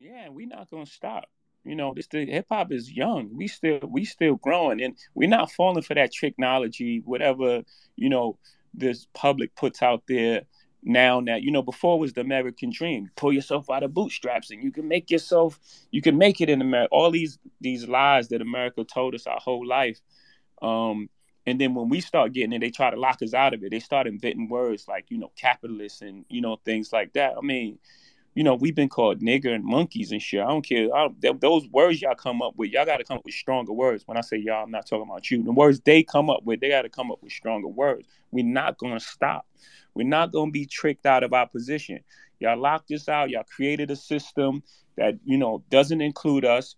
Yeah, we're not gonna stop. You know, this the hip hop is young. We still we still growing, and we're not falling for that technology, whatever you know this public puts out there now that you know before was the american dream pull yourself out of bootstraps and you can make yourself you can make it in america all these these lies that america told us our whole life um and then when we start getting it they try to lock us out of it they start inventing words like you know capitalist and you know things like that i mean you know, we've been called nigger and monkeys and shit. I don't care. I don't, those words y'all come up with, y'all got to come up with stronger words. When I say y'all, I'm not talking about you. The words they come up with, they got to come up with stronger words. We're not going to stop. We're not going to be tricked out of our position. Y'all locked us out. Y'all created a system that, you know, doesn't include us.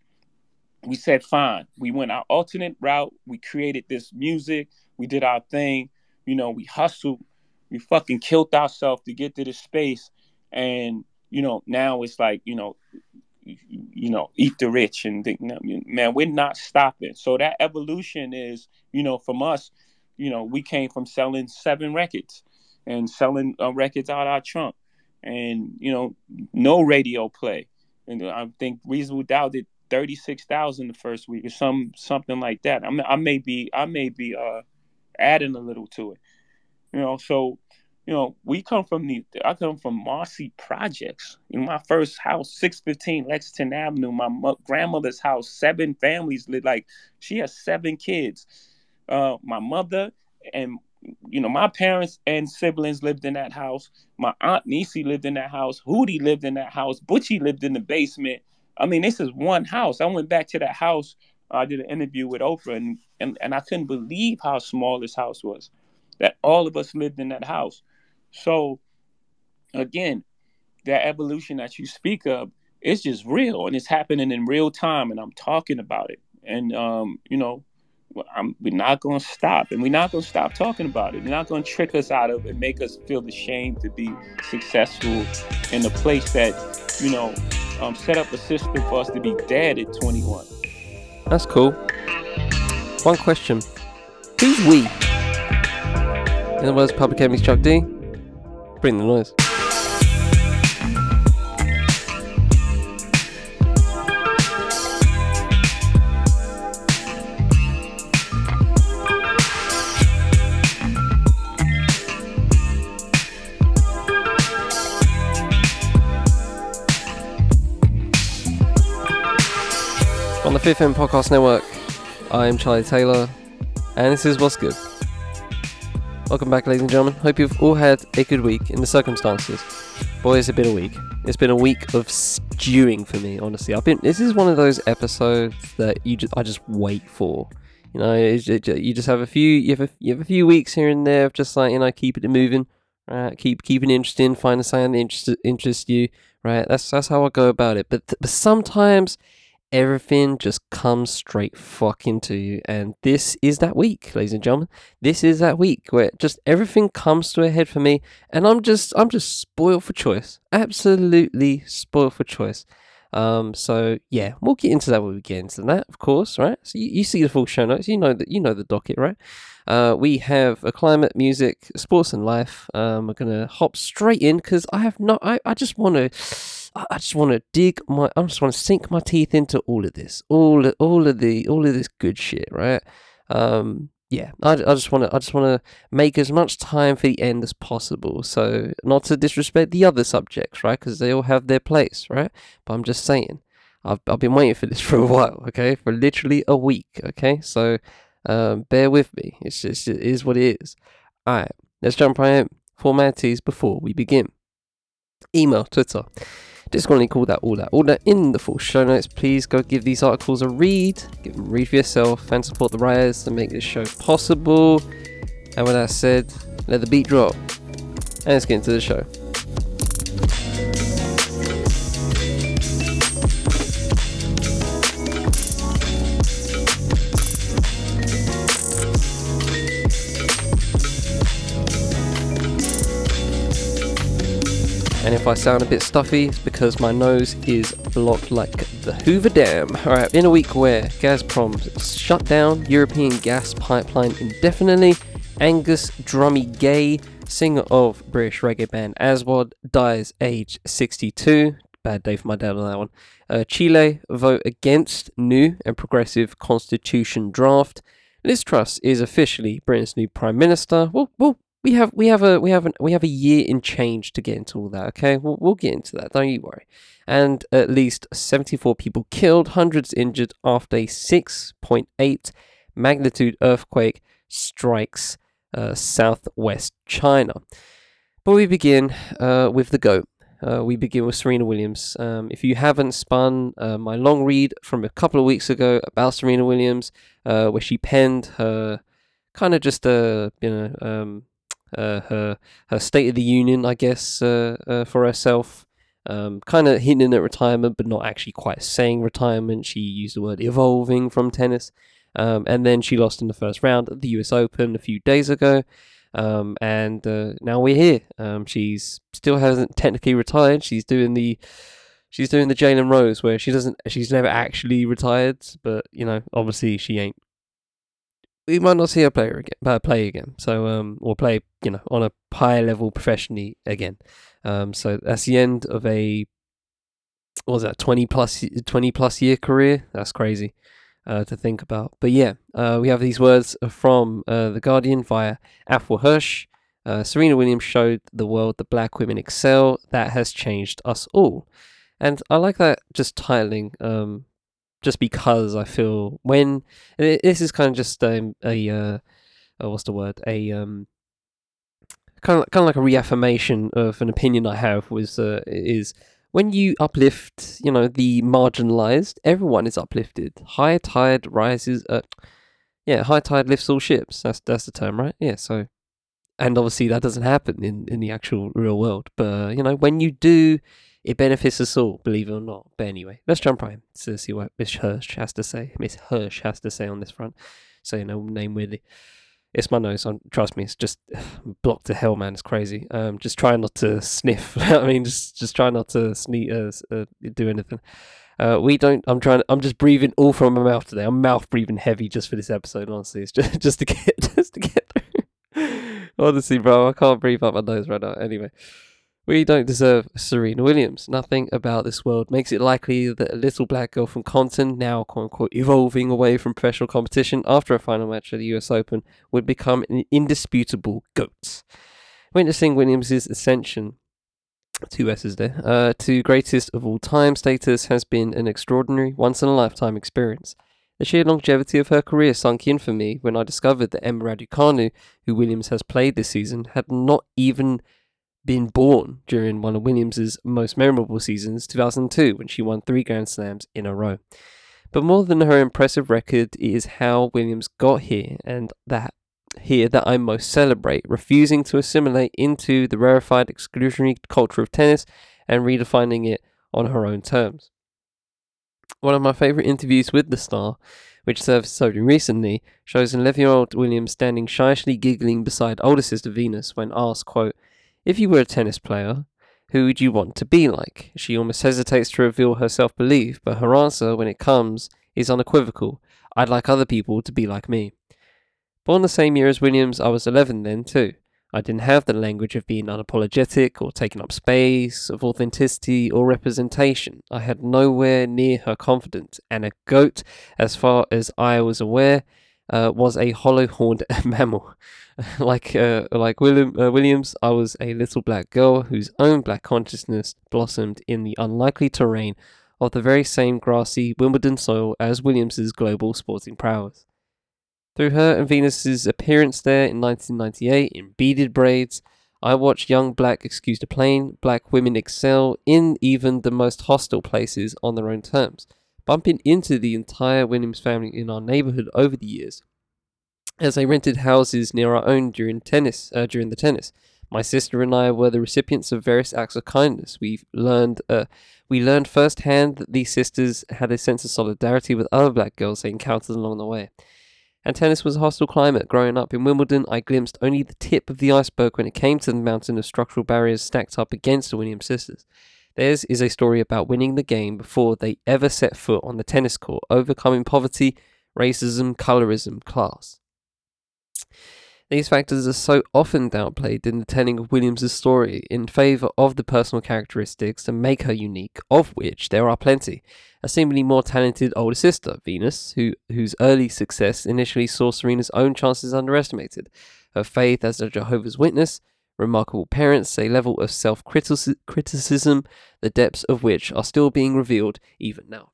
We said, fine. We went our alternate route. We created this music. We did our thing. You know, we hustled. We fucking killed ourselves to get to this space. And you know, now it's like, you know, you know, eat the rich and think, man, we're not stopping. So that evolution is, you know, from us, you know, we came from selling seven records and selling uh, records out our trunk, and you know, no radio play. And I think Reasonable Doubt did thirty six thousand the first week or some something like that. I, I may be I may be uh, adding a little to it, you know. So you know, we come from the I come from Marcy Projects. In my first house, 615 Lexington Avenue. My mo- grandmother's house, seven families lived like she has seven kids. Uh, my mother and you know, my parents and siblings lived in that house. My aunt Nisi lived in that house. Hootie lived in that house. Butchie lived in the basement. I mean, this is one house. I went back to that house. I did an interview with Oprah, and, and, and I couldn't believe how small this house was. That all of us lived in that house. So again, that evolution that you speak of is just real and it's happening in real time and I'm talking about it. And um, you know, I'm, we're not going to stop and we're not going to stop talking about it. They're not going to trick us out of it, make us feel ashamed to be successful in a place that, you know, um, set up a system for us to be dead at 21. That's cool. One question. Who's we? In other words, Public Enemy's Chuck D? Bring the noise. On the Fifth M Podcast Network, I am Charlie Taylor, and this is What's Good. Welcome back, ladies and gentlemen. Hope you've all had a good week in the circumstances. Boy, it's been a week. It's been a week of stewing for me, honestly. I've been. This is one of those episodes that you just I just wait for. You know, it, it, you just have a few. You have a, you have a few weeks here and there of just like you know, keep it moving. Right, keep keeping interesting, find something that interest interests you. Right, that's that's how I go about it. But but sometimes everything just comes straight fucking to you. And this is that week, ladies and gentlemen. This is that week where just everything comes to a head for me, and I'm just I'm just spoiled for choice. Absolutely spoiled for choice. Um, so yeah, we'll get into that when we get into that, of course, right? So you, you see the full show notes, you know that you know the docket, right? Uh, we have a climate, music, sports, and life. Um, we're gonna hop straight in because I have not. I, I just want to. I just want to dig my. I just want to sink my teeth into all of this, all all of the all of this good shit, right? Um, yeah, I, I just want to I just want to make as much time for the end as possible. So not to disrespect the other subjects, right? Because they all have their place, right? But I'm just saying, I've I've been waiting for this for a while, okay, for literally a week, okay. So um, bear with me. It's just it is what it is. All right, let's jump right in. Formalities before we begin. Email, Twitter. Discord link, all that, all that, all that in the full show notes. Please go give these articles a read, give them a read for yourself, and support the writers to make this show possible. And with that said, let the beat drop, and let's get into the show. And if I sound a bit stuffy, it's because my nose is blocked like the Hoover Dam. Alright, in a week where Gazprom shut down European gas pipeline indefinitely, Angus Drummie Gaye, singer of British reggae band Aswad, dies age 62. bad day for my dad on that one. Uh, Chile vote against new and progressive constitution draft. Liz Truss is officially Britain's new prime minister. Well, well, we have we have a we have an, we have a year in change to get into all that. Okay, we'll, we'll get into that. Don't you worry. And at least 74 people killed, hundreds injured after a 6.8 magnitude earthquake strikes uh, southwest China. But we begin uh, with the goat. Uh, we begin with Serena Williams. Um, if you haven't spun uh, my long read from a couple of weeks ago about Serena Williams, uh, where she penned her kind of just a you know um, uh, her her State of the Union, I guess, uh, uh, for herself. Um, kind of hinting at retirement, but not actually quite saying retirement. She used the word evolving from tennis. Um, and then she lost in the first round at the US Open a few days ago. Um, and uh, now we're here. Um, she's still hasn't technically retired. She's doing the she's doing the Jalen Rose where she doesn't she's never actually retired, but you know obviously she ain't we might not see her play again, uh, play again. So um, or play you know on a higher level professionally again. Um, so that's the end of a what was that twenty plus twenty plus year career. That's crazy uh, to think about. But yeah, uh, we have these words from uh, the Guardian via Afua Hirsch. Uh, Serena Williams showed the world that black women excel. That has changed us all. And I like that just titling um, just because I feel when this is kind of just um, a uh, oh, what's the word? A um kind of kind of like a reaffirmation of an opinion I have was uh, is when you uplift you know the marginalized everyone is uplifted. High tide rises uh, yeah high tide lifts all ships. That's that's the term right? Yeah so and obviously that doesn't happen in in the actual real world but you know when you do it benefits us all, believe it or not. But anyway, let's jump right in to see what Miss Hirsch has to say. Miss Hirsch has to say on this front. So you know, name weirdly. It's my nose. Um, trust me, it's just blocked to hell, man. It's crazy. Um, just try not to sniff. I mean, just just try not to sneeze, uh, uh, do anything. Uh, we don't. I'm trying. I'm just breathing all from my mouth today. I'm mouth breathing heavy just for this episode. Honestly, it's just just to get just to get through. honestly, bro, I can't breathe up my nose right now. Anyway. We don't deserve Serena Williams. Nothing about this world makes it likely that a little black girl from Compton, now quote unquote evolving away from professional competition after a final match at the US Open, would become an indisputable GOAT. Witnessing Williams' ascension two S's there, uh, to greatest of all time status has been an extraordinary, once in a lifetime experience. The sheer longevity of her career sunk in for me when I discovered that Emma Raducanu, who Williams has played this season, had not even been born during one of Williams's most memorable seasons, 2002, when she won three Grand Slams in a row. But more than her impressive record is how Williams got here, and that here that I most celebrate, refusing to assimilate into the rarefied exclusionary culture of tennis and redefining it on her own terms. One of my favourite interviews with the star, which served so recently, shows an 11 year old Williams standing shyly giggling beside older sister Venus when asked, quote, if you were a tennis player, who would you want to be like? She almost hesitates to reveal her self belief, but her answer, when it comes, is unequivocal. I'd like other people to be like me. Born the same year as Williams, I was 11 then too. I didn't have the language of being unapologetic or taking up space, of authenticity or representation. I had nowhere near her confidence, and a goat, as far as I was aware, uh, was a hollow horned mammal. like uh, like William, uh, Williams, I was a little black girl whose own black consciousness blossomed in the unlikely terrain of the very same grassy Wimbledon soil as Williams's global sporting prowess. Through her and Venus's appearance there in 1998 in beaded braids, I watched young black, excuse the plain, black women excel in even the most hostile places on their own terms, bumping into the entire Williams family in our neighborhood over the years as they rented houses near our own during tennis uh, during the tennis. My sister and I were the recipients of various acts of kindness. We learned uh, we learned firsthand that these sisters had a sense of solidarity with other black girls they encountered along the way. And tennis was a hostile climate. Growing up in Wimbledon, I glimpsed only the tip of the iceberg when it came to the mountain of structural barriers stacked up against the Williams sisters. Theirs is a story about winning the game before they ever set foot on the tennis court, overcoming poverty, racism, colorism, class. These factors are so often downplayed in the telling of Williams's story in favour of the personal characteristics that make her unique, of which there are plenty. A seemingly more talented older sister, Venus, who, whose early success initially saw Serena's own chances underestimated. Her faith as a Jehovah's Witness, remarkable parents, a level of self criticism, the depths of which are still being revealed even now.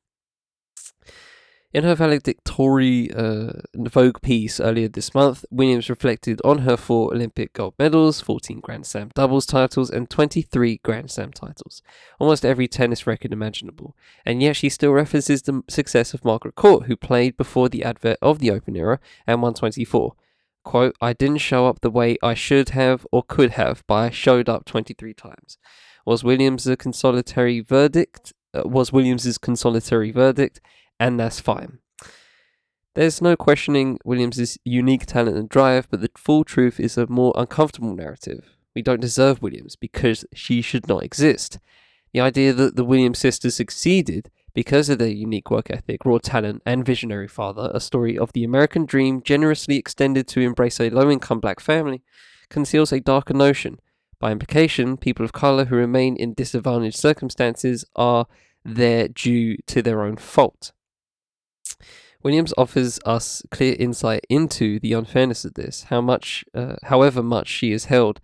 In her valedictory uh, Vogue piece earlier this month, Williams reflected on her four Olympic gold medals, 14 Grand Slam doubles titles, and 23 Grand Slam titles, almost every tennis record imaginable. And yet she still references the success of Margaret Court, who played before the advent of the Open era and won 24. Quote, I didn't show up the way I should have or could have, but I showed up 23 times. Was Williams consolatory verdict? Uh, was Williams's consolatory verdict? And that's fine. There's no questioning Williams' unique talent and drive, but the full truth is a more uncomfortable narrative. We don't deserve Williams because she should not exist. The idea that the Williams sisters succeeded because of their unique work ethic, raw talent, and visionary father, a story of the American dream generously extended to embrace a low income black family, conceals a darker notion. By implication, people of color who remain in disadvantaged circumstances are there due to their own fault. Williams offers us clear insight into the unfairness of this, how much, uh, however much she is held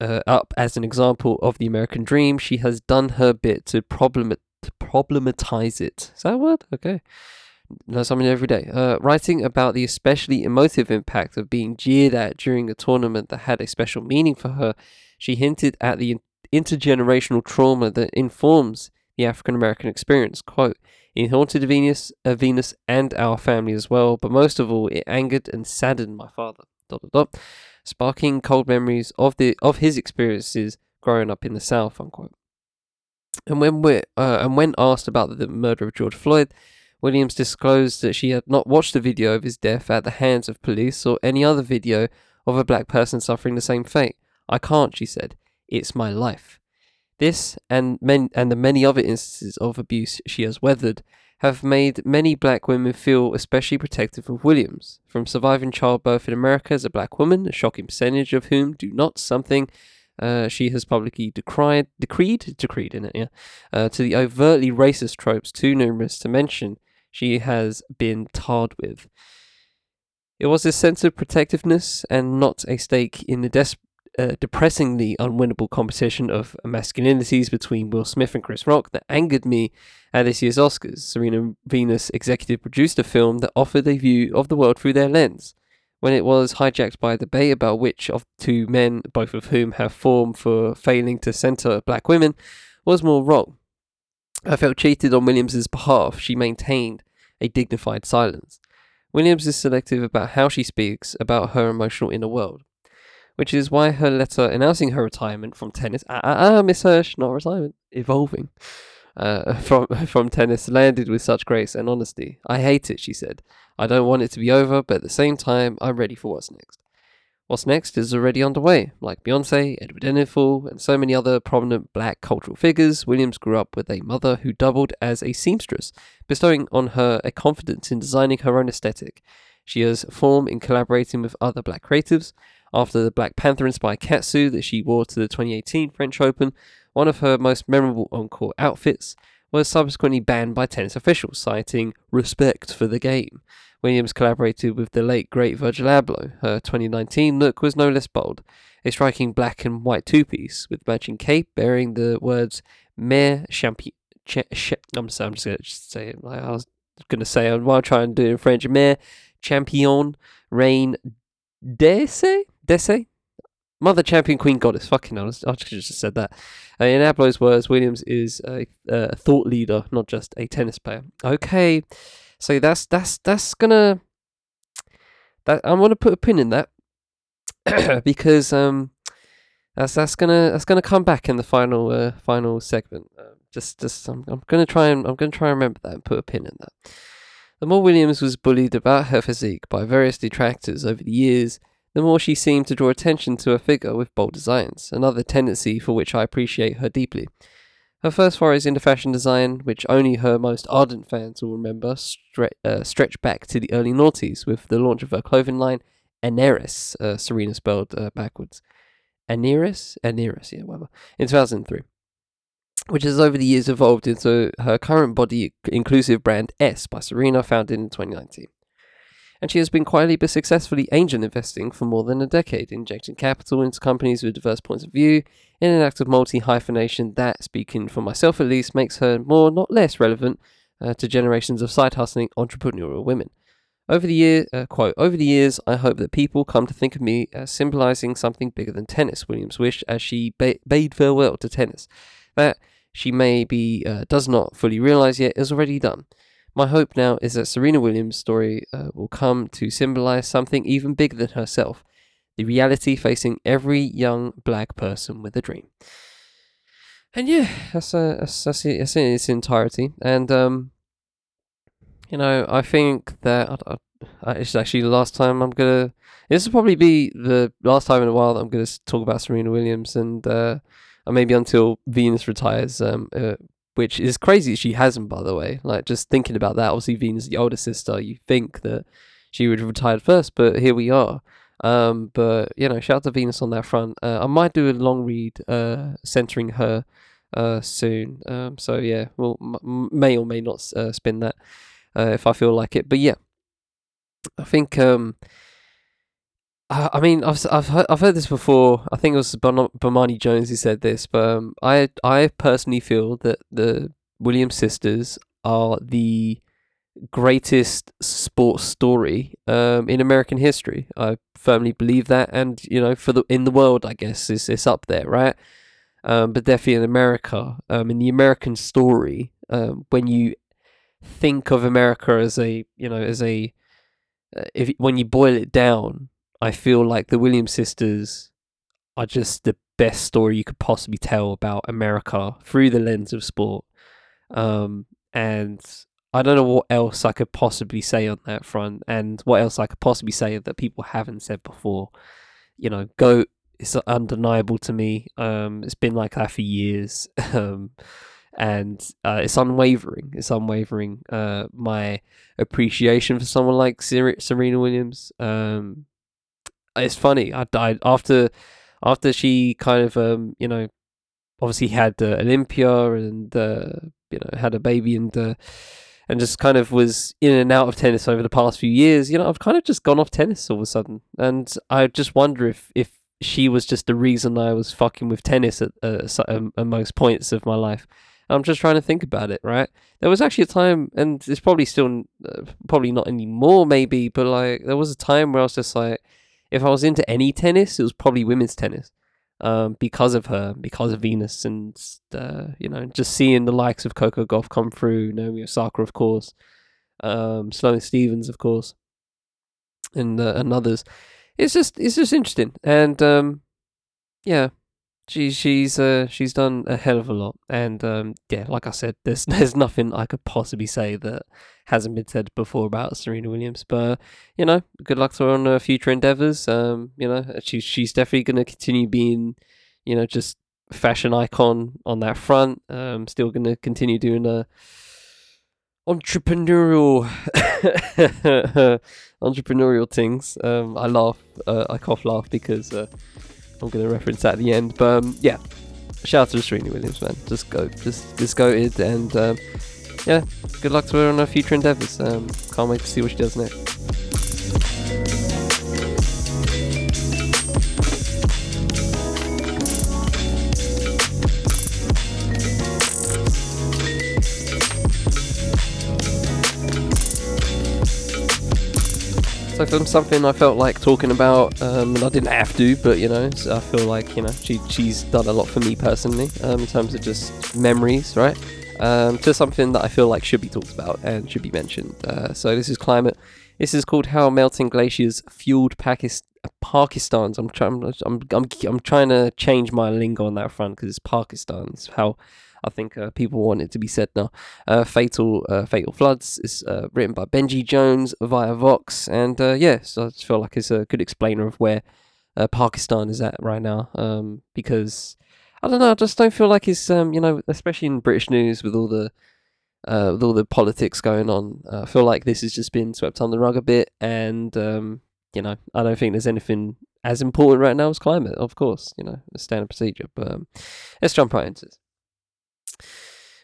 uh, up as an example of the American dream, she has done her bit to, problem- to problematize it. Is that a word? Okay. Learn something every day. Uh, writing about the especially emotive impact of being jeered at during a tournament that had a special meaning for her, she hinted at the intergenerational trauma that informs the African American experience. Quote, it haunted Venus, uh, Venus and our family as well, but most of all, it angered and saddened my father. Dot, dot, dot, sparking cold memories of the of his experiences growing up in the South. Unquote. And when we uh, and when asked about the murder of George Floyd, Williams disclosed that she had not watched the video of his death at the hands of police or any other video of a black person suffering the same fate. I can't, she said. It's my life. This and men- and the many other instances of abuse she has weathered have made many black women feel especially protective of Williams. From surviving childbirth in America as a black woman, a shocking percentage of whom do not something uh, she has publicly decried, decreed, decreed in it, yeah, uh, to the overtly racist tropes too numerous to mention she has been tarred with. It was this sense of protectiveness and not a stake in the des- uh, depressingly unwinnable competition of masculinities between Will Smith and Chris Rock that angered me at this year's Oscars. Serena Venus executive produced a film that offered a view of the world through their lens. When it was hijacked by a debate about which of two men, both of whom have formed for failing to center black women, was more wrong. I felt cheated on Williams's behalf. She maintained a dignified silence. Williams is selective about how she speaks about her emotional inner world which is why her letter announcing her retirement from tennis, ah, ah, ah Miss Hirsch, not retirement, evolving, uh, from from tennis landed with such grace and honesty. I hate it, she said. I don't want it to be over, but at the same time, I'm ready for what's next. What's next is already underway. Like Beyonce, Edward Enninful, and so many other prominent black cultural figures, Williams grew up with a mother who doubled as a seamstress, bestowing on her a confidence in designing her own aesthetic. She has form in collaborating with other black creatives, after the Black Panther inspired catsuit that she wore to the 2018 French Open, one of her most memorable encore outfits was subsequently banned by tennis officials, citing respect for the game. Williams collaborated with the late great Virgil Abloh. Her 2019 look was no less bold, a striking black and white two piece with matching cape bearing the words Mère Champion. Ch- ch- I'm, sorry, I'm just going to say it like I was going to say, while trying to do it in French, Mère Champion Reine d'Essai? Dese? Mother Champion Queen Goddess. Fucking honest. I should have just said that. Uh, in Abloh's words, Williams is a, a, thought leader, not just a tennis player. Okay, so that's that's that's gonna that I'm gonna put a pin in that because um that's that's gonna that's gonna come back in the final uh, final segment. Uh, just just I'm, I'm gonna try and I'm gonna try and remember that and put a pin in that. The more Williams was bullied about her physique by various detractors over the years, the more she seemed to draw attention to her figure with bold designs, another tendency for which I appreciate her deeply. Her first forays into fashion design, which only her most ardent fans will remember, stre- uh, stretch back to the early noughties with the launch of her clothing line, Aneres, uh, Serena spelled uh, backwards. Aneres? Aneres, yeah, whatever. In 2003. Which has over the years evolved into her current body inclusive brand S by Serena, founded in 2019 and she has been quietly but successfully angel investing for more than a decade, injecting capital into companies with diverse points of view in an act of multi hyphenation that, speaking for myself at least, makes her more, not less, relevant uh, to generations of side hustling entrepreneurial women. Over the year, uh, quote, over the years, I hope that people come to think of me as symbolizing something bigger than tennis. Williams wished as she ba- bade farewell to tennis. That she maybe uh, does not fully realize yet is already done. My hope now is that Serena Williams' story uh, will come to symbolize something even bigger than herself the reality facing every young black person with a dream. And yeah, that's, uh, that's, that's, in its entirety. And, um, you know, I think that I, I, it's actually the last time I'm going to. This will probably be the last time in a while that I'm going to talk about Serena Williams and, uh, maybe until Venus retires. Um, uh, which is crazy she hasn't, by the way. Like, just thinking about that, obviously, Venus the older sister, you think that she would have retired first, but here we are. Um, but, you know, shout out to Venus on that front. Uh, I might do a long read uh, centering her uh, soon. Um, so, yeah, we'll m- may or may not uh, spin that uh, if I feel like it. But, yeah, I think. Um, I mean, I've I've heard, I've heard this before. I think it was Bomani Jones who said this, but um, I I personally feel that the Williams sisters are the greatest sports story um, in American history. I firmly believe that, and you know, for the in the world, I guess it's it's up there, right? Um, but definitely in America, um, in the American story, um, when you think of America as a you know as a uh, if when you boil it down I feel like the Williams sisters are just the best story you could possibly tell about America through the lens of sport. Um, and I don't know what else I could possibly say on that front, and what else I could possibly say that people haven't said before. You know, go. It's undeniable to me. Um, it's been like that for years, um, and uh, it's unwavering. It's unwavering. Uh, my appreciation for someone like Serena Williams, um, it's funny. I died after after she kind of um you know obviously had uh, Olympia and uh, you know had a baby and uh, and just kind of was in and out of tennis over the past few years. You know, I've kind of just gone off tennis all of a sudden, and I just wonder if if she was just the reason I was fucking with tennis at uh, um, at most points of my life. I'm just trying to think about it, right? There was actually a time, and it's probably still, uh, probably not anymore, maybe, but like there was a time where I was just like, if I was into any tennis, it was probably women's tennis. Um, because of her, because of Venus, and uh, you know, just seeing the likes of Coco Gauff come through, Naomi Osaka, of course, um, Sloane Stevens, of course, and uh, and others. It's just it's just interesting, and um, yeah, she she's uh she's done a hell of a lot, and um yeah, like I said, there's there's nothing I could possibly say that hasn't been said before about Serena Williams. But you know, good luck to her on her future endeavors. Um, you know, she's she's definitely gonna continue being, you know, just fashion icon on that front. Um, still gonna continue doing a entrepreneurial entrepreneurial things. Um, I laugh, uh, I cough laugh because. Uh, I'm going to reference that at the end. But um, yeah, shout out to Serena Williams, man. Just go, just just go it, and um, yeah, good luck to her on her future endeavors. Um, can't wait to see what she does next. So something I felt like talking about, um, and I didn't have to, but you know, I feel like you know she she's done a lot for me personally um, in terms of just memories, right? Um, to something that I feel like should be talked about and should be mentioned. Uh, so this is climate. This is called how melting glaciers fueled Pakistan. Pakistan's. I'm trying. I'm, I'm. I'm trying to change my lingo on that front because it's Pakistan's. How I think uh, people want it to be said now. Uh, Fatal uh, Fatal Floods is uh, written by Benji Jones via Vox, and uh, yeah, so I just feel like it's a good explainer of where uh, Pakistan is at right now. Um, because I don't know, I just don't feel like it's um, you know, especially in British news with all the with all the politics going on. I feel like this has just been swept on the rug a bit, and um, you know, I don't think there's anything as important right now as climate, of course, you know, standard procedure. But um, let's jump right into this.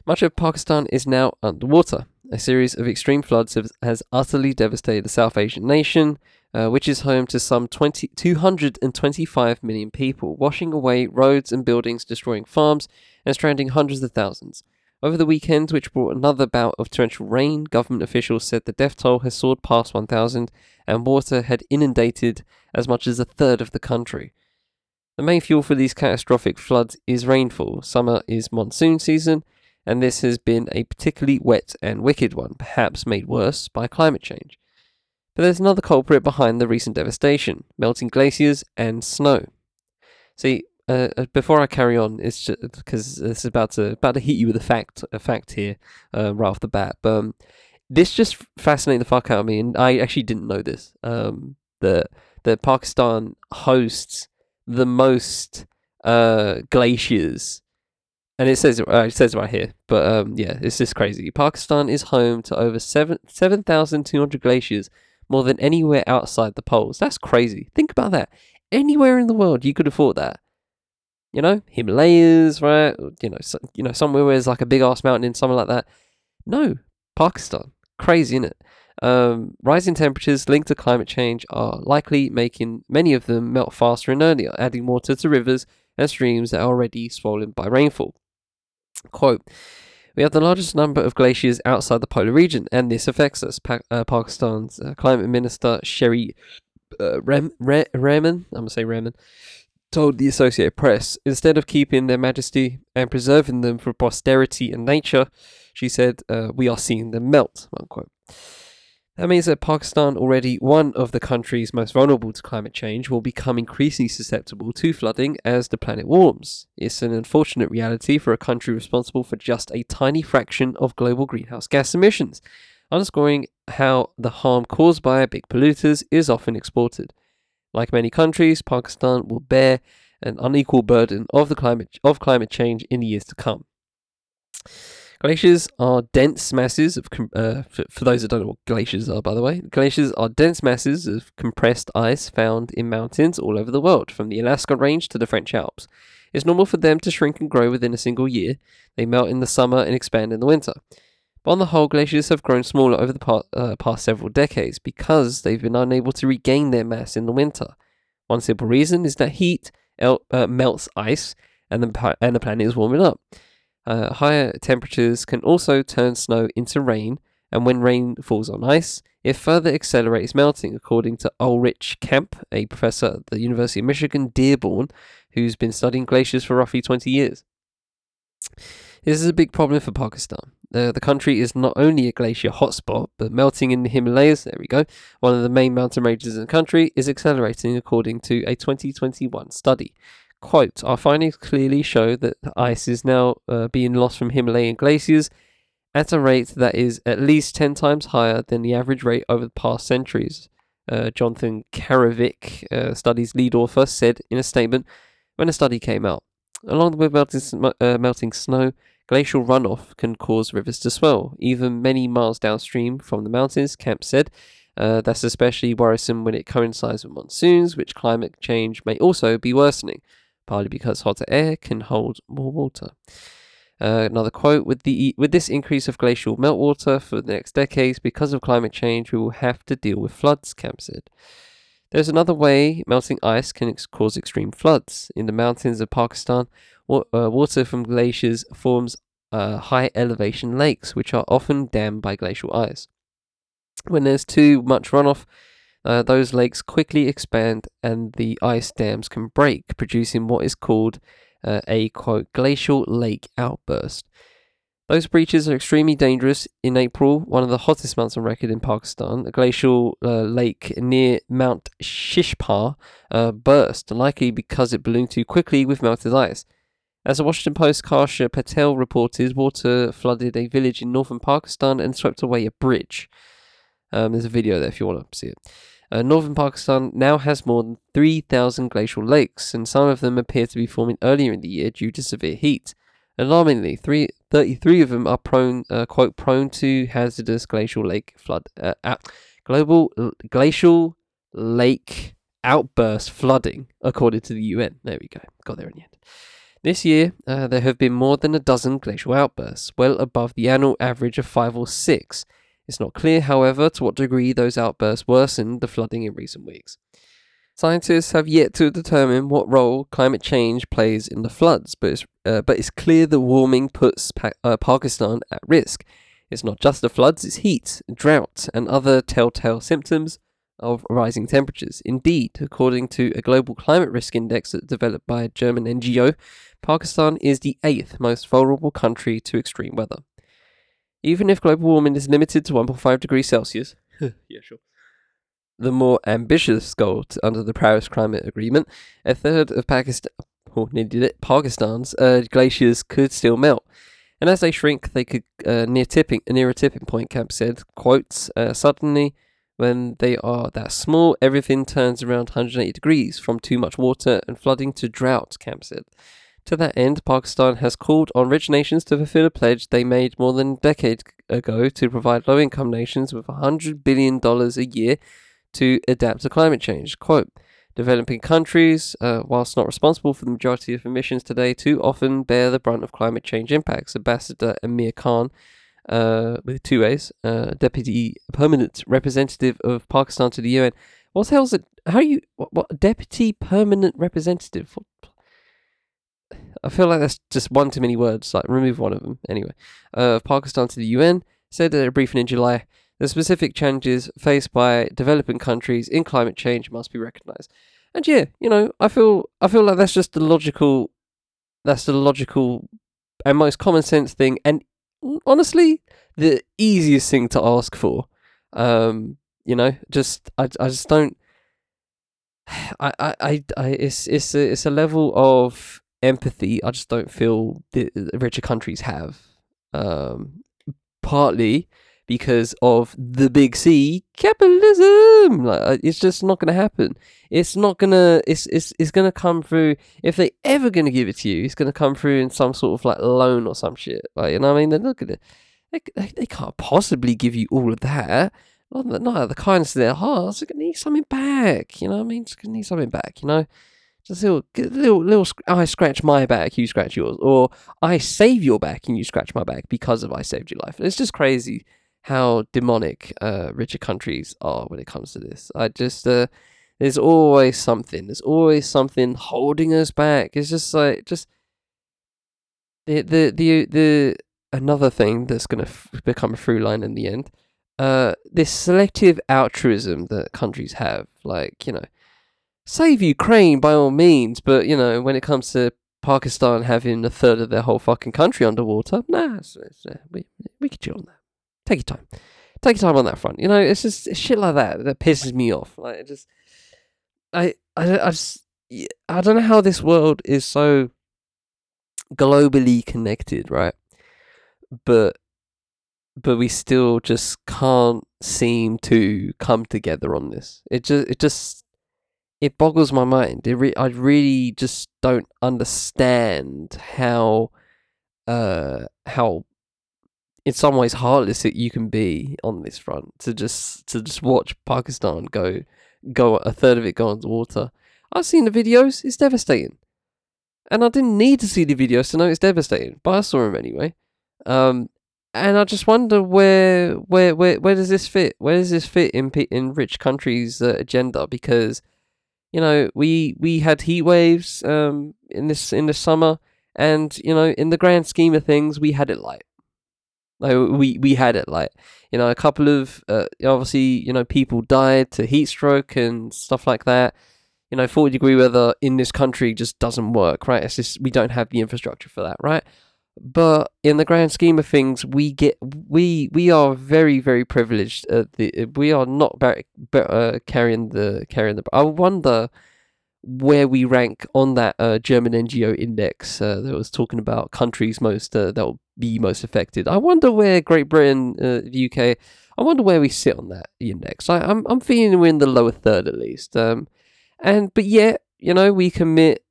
Much of Pakistan is now underwater. A series of extreme floods has utterly devastated the South Asian nation, uh, which is home to some 20, 225 million people, washing away roads and buildings, destroying farms, and stranding hundreds of thousands. Over the weekend, which brought another bout of torrential rain, government officials said the death toll has soared past 1,000 and water had inundated as much as a third of the country. The main fuel for these catastrophic floods is rainfall. Summer is monsoon season, and this has been a particularly wet and wicked one, perhaps made worse by climate change. But there's another culprit behind the recent devastation melting glaciers and snow. See, uh, uh before I carry on, it's because this is about to about to hit you with a fact, a fact here, uh, right off the bat. But um, this just fascinated the fuck out of me, and I actually didn't know this. Um, that that Pakistan hosts the most uh, glaciers, and it says uh, it says right here. But um, yeah, it's just crazy. Pakistan is home to over seven seven thousand two hundred glaciers, more than anywhere outside the poles. That's crazy. Think about that. Anywhere in the world, you could have thought that. You know, Himalayas, right? You know, so, you know, somewhere where there's like a big ass mountain in somewhere like that. No, Pakistan. Crazy, isn't it? Um, rising temperatures linked to climate change are likely making many of them melt faster and earlier, adding water to rivers and streams that are already swollen by rainfall. Quote, we have the largest number of glaciers outside the polar region, and this affects us. Pa- uh, Pakistan's uh, climate minister Sherry uh, Re- I'm going to say Rehman, told the Associated Press instead of keeping their majesty and preserving them for posterity and nature, she said, uh, We are seeing them melt. Unquote. That means that Pakistan, already one of the countries most vulnerable to climate change, will become increasingly susceptible to flooding as the planet warms. It's an unfortunate reality for a country responsible for just a tiny fraction of global greenhouse gas emissions, underscoring how the harm caused by big polluters is often exported. Like many countries, Pakistan will bear an unequal burden of the climate of climate change in the years to come. Glaciers are dense masses of, uh, for, for, those that don't know what glaciers are, by the way, glaciers are dense masses of compressed ice found in mountains all over the world, from the Alaska Range to the French Alps. It's normal for them to shrink and grow within a single year. They melt in the summer and expand in the winter. But on the whole, glaciers have grown smaller over the uh, past several decades because they've been unable to regain their mass in the winter. One simple reason is that heat el- uh, melts ice and the, and the planet is warming up. Uh, higher temperatures can also turn snow into rain, and when rain falls on ice, it further accelerates melting, according to Ulrich Kamp, a professor at the University of Michigan Dearborn, who's been studying glaciers for roughly 20 years. This is a big problem for Pakistan. The, the country is not only a glacier hotspot, but melting in the Himalayas, there we go, one of the main mountain ranges in the country, is accelerating according to a 2021 study. Quote, our findings clearly show that ice is now uh, being lost from Himalayan glaciers at a rate that is at least 10 times higher than the average rate over the past centuries. Uh, Jonathan Carrivick, uh, study's lead author, said in a statement when the study came out. Along with melting, uh, melting snow, glacial runoff can cause rivers to swell, even many miles downstream from the mountains, Kamp said. Uh, that's especially worrisome when it coincides with monsoons, which climate change may also be worsening partly because hotter air can hold more water. Uh, another quote: with the with this increase of glacial meltwater for the next decades, because of climate change, we will have to deal with floods. Kamp said. There's another way melting ice can ex- cause extreme floods. In the mountains of Pakistan, wa- uh, water from glaciers forms uh, high elevation lakes, which are often dammed by glacial ice. When there's too much runoff, uh, those lakes quickly expand and the ice dams can break, producing what is called uh, a quote glacial lake outburst. Those breaches are extremely dangerous. In April, one of the hottest months on record in Pakistan, a glacial uh, lake near Mount Shishpar uh, burst, likely because it ballooned too quickly with melted ice. As the Washington Post Kasha Patel reported, water flooded a village in northern Pakistan and swept away a bridge. Um, there's a video there if you want to see it. Uh, northern Pakistan now has more than 3,000 glacial lakes, and some of them appear to be forming earlier in the year due to severe heat. Alarmingly, three, 33 of them are prone, uh, quote, prone to hazardous glacial lake flood. Uh, global glacial lake outburst flooding, according to the UN. There we go. Got there in the end. This year, uh, there have been more than a dozen glacial outbursts, well above the annual average of five or six. It's not clear, however, to what degree those outbursts worsened the flooding in recent weeks. Scientists have yet to determine what role climate change plays in the floods, but it's, uh, but it's clear that warming puts pa- uh, Pakistan at risk. It's not just the floods, it's heat, drought, and other telltale symptoms of rising temperatures. Indeed, according to a global climate risk index developed by a German NGO, Pakistan is the eighth most vulnerable country to extreme weather. Even if global warming is limited to 1.5 degrees Celsius, yeah, sure. The more ambitious goal under the Paris Climate Agreement, a third of Pakistan, oh, it, Pakistan's uh, glaciers could still melt. And as they shrink, they could uh, near tipping near a tipping point. Kamp said, "quotes uh, Suddenly, when they are that small, everything turns around 180 degrees from too much water and flooding to drought." Kamp said. To that end, Pakistan has called on rich nations to fulfill a pledge they made more than a decade ago to provide low income nations with $100 billion a year to adapt to climate change. Quote, Developing countries, uh, whilst not responsible for the majority of emissions today, too often bear the brunt of climate change impacts. Ambassador Aamir Khan, uh, with two A's, uh, Deputy Permanent Representative of Pakistan to the UN. What the hell's it? How are you? What, what Deputy Permanent Representative? What, I feel like that's just one too many words. Like remove one of them. Anyway, uh, Pakistan to the UN said at a briefing in July, the specific challenges faced by developing countries in climate change must be recognised. And yeah, you know, I feel I feel like that's just the logical, that's the logical and most common sense thing, and honestly, the easiest thing to ask for. Um, you know, just I I just don't. I, I, I, it's it's a, it's a level of empathy I just don't feel the, richer countries have. Um, partly because of the big C, capitalism. Like it's just not going to happen. It's not gonna. It's it's it's gonna come through. If they ever gonna give it to you, it's gonna come through in some sort of like loan or some shit. Like you know what I mean? Then look at it. They, they, they can't possibly give you all of that. Not, not the kindness of their hearts. They're gonna need something back. You know what I mean? Just gonna need something back. You know. Just little, little, little. I scratch my back, you scratch yours, or I save your back and you scratch my back because of I saved your life. It's just crazy how demonic uh, richer countries are when it comes to this. I just uh, there's always something. There's always something holding us back. It's just like just the the the the another thing that's going to f- become a through line in the end. Uh, this selective altruism that countries have, like you know, save Ukraine by all means, but you know, when it comes to Pakistan having a third of their whole fucking country underwater, nah, it's, it's, uh, we we could chill on that. Take your time. Take your time on that front. You know, it's just shit like that that pisses me off. Like, it just, I, I, I just, I don't know how this world is so globally connected, right? But, but we still just can't seem to come together on this. It just, it just, it boggles my mind. It re- I really just don't understand how, uh, how in some ways heartless that you can be on this front to just to just watch Pakistan go go a third of it go underwater. I've seen the videos; it's devastating, and I didn't need to see the videos to know it's devastating, but I saw them anyway. Um, and I just wonder where where where where does this fit? Where does this fit in in rich countries' uh, agenda? Because you know we we had heat waves um in this in the summer, and you know in the grand scheme of things we had it light like we we had it like you know a couple of uh, obviously you know people died to heat stroke and stuff like that. You know, forty degree weather in this country just doesn't work, right? It's just we don't have the infrastructure for that, right? But in the grand scheme of things, we get we we are very very privileged. Uh, the we are not bar- bar- uh, carrying the carrying the. I wonder where we rank on that uh, German NGO index uh, that was talking about countries most uh, that will be most affected. I wonder where Great Britain, uh, the UK, I wonder where we sit on that index. I, am I'm, I'm feeling we're in the lower third at least. Um, and but yet, you know, we commit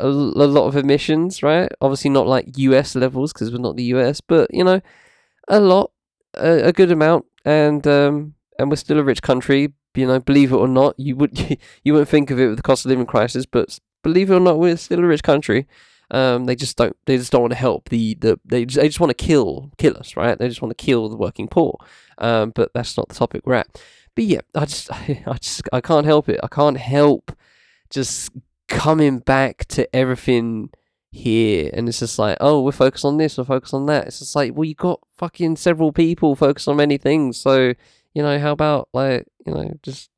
a, lot of emissions, right? Obviously not like US levels because we're not the US, but you know, a lot, a, a good amount, and um, and we're still a rich country You know, believe it or not, you would you wouldn't think of it with the cost of living crisis, but believe it or not, we're still a rich country. Um, they just don't. They just don't want to help the the. They just, they just want to kill kill us, right? They just want to kill the working poor. Um, but that's not the topic we're at. But yeah, I just I just I can't help it. I can't help just coming back to everything here and it's just like oh we're focused on this we're focused on that. It's just like well you got fucking several people focused on many things so you know how about like you know just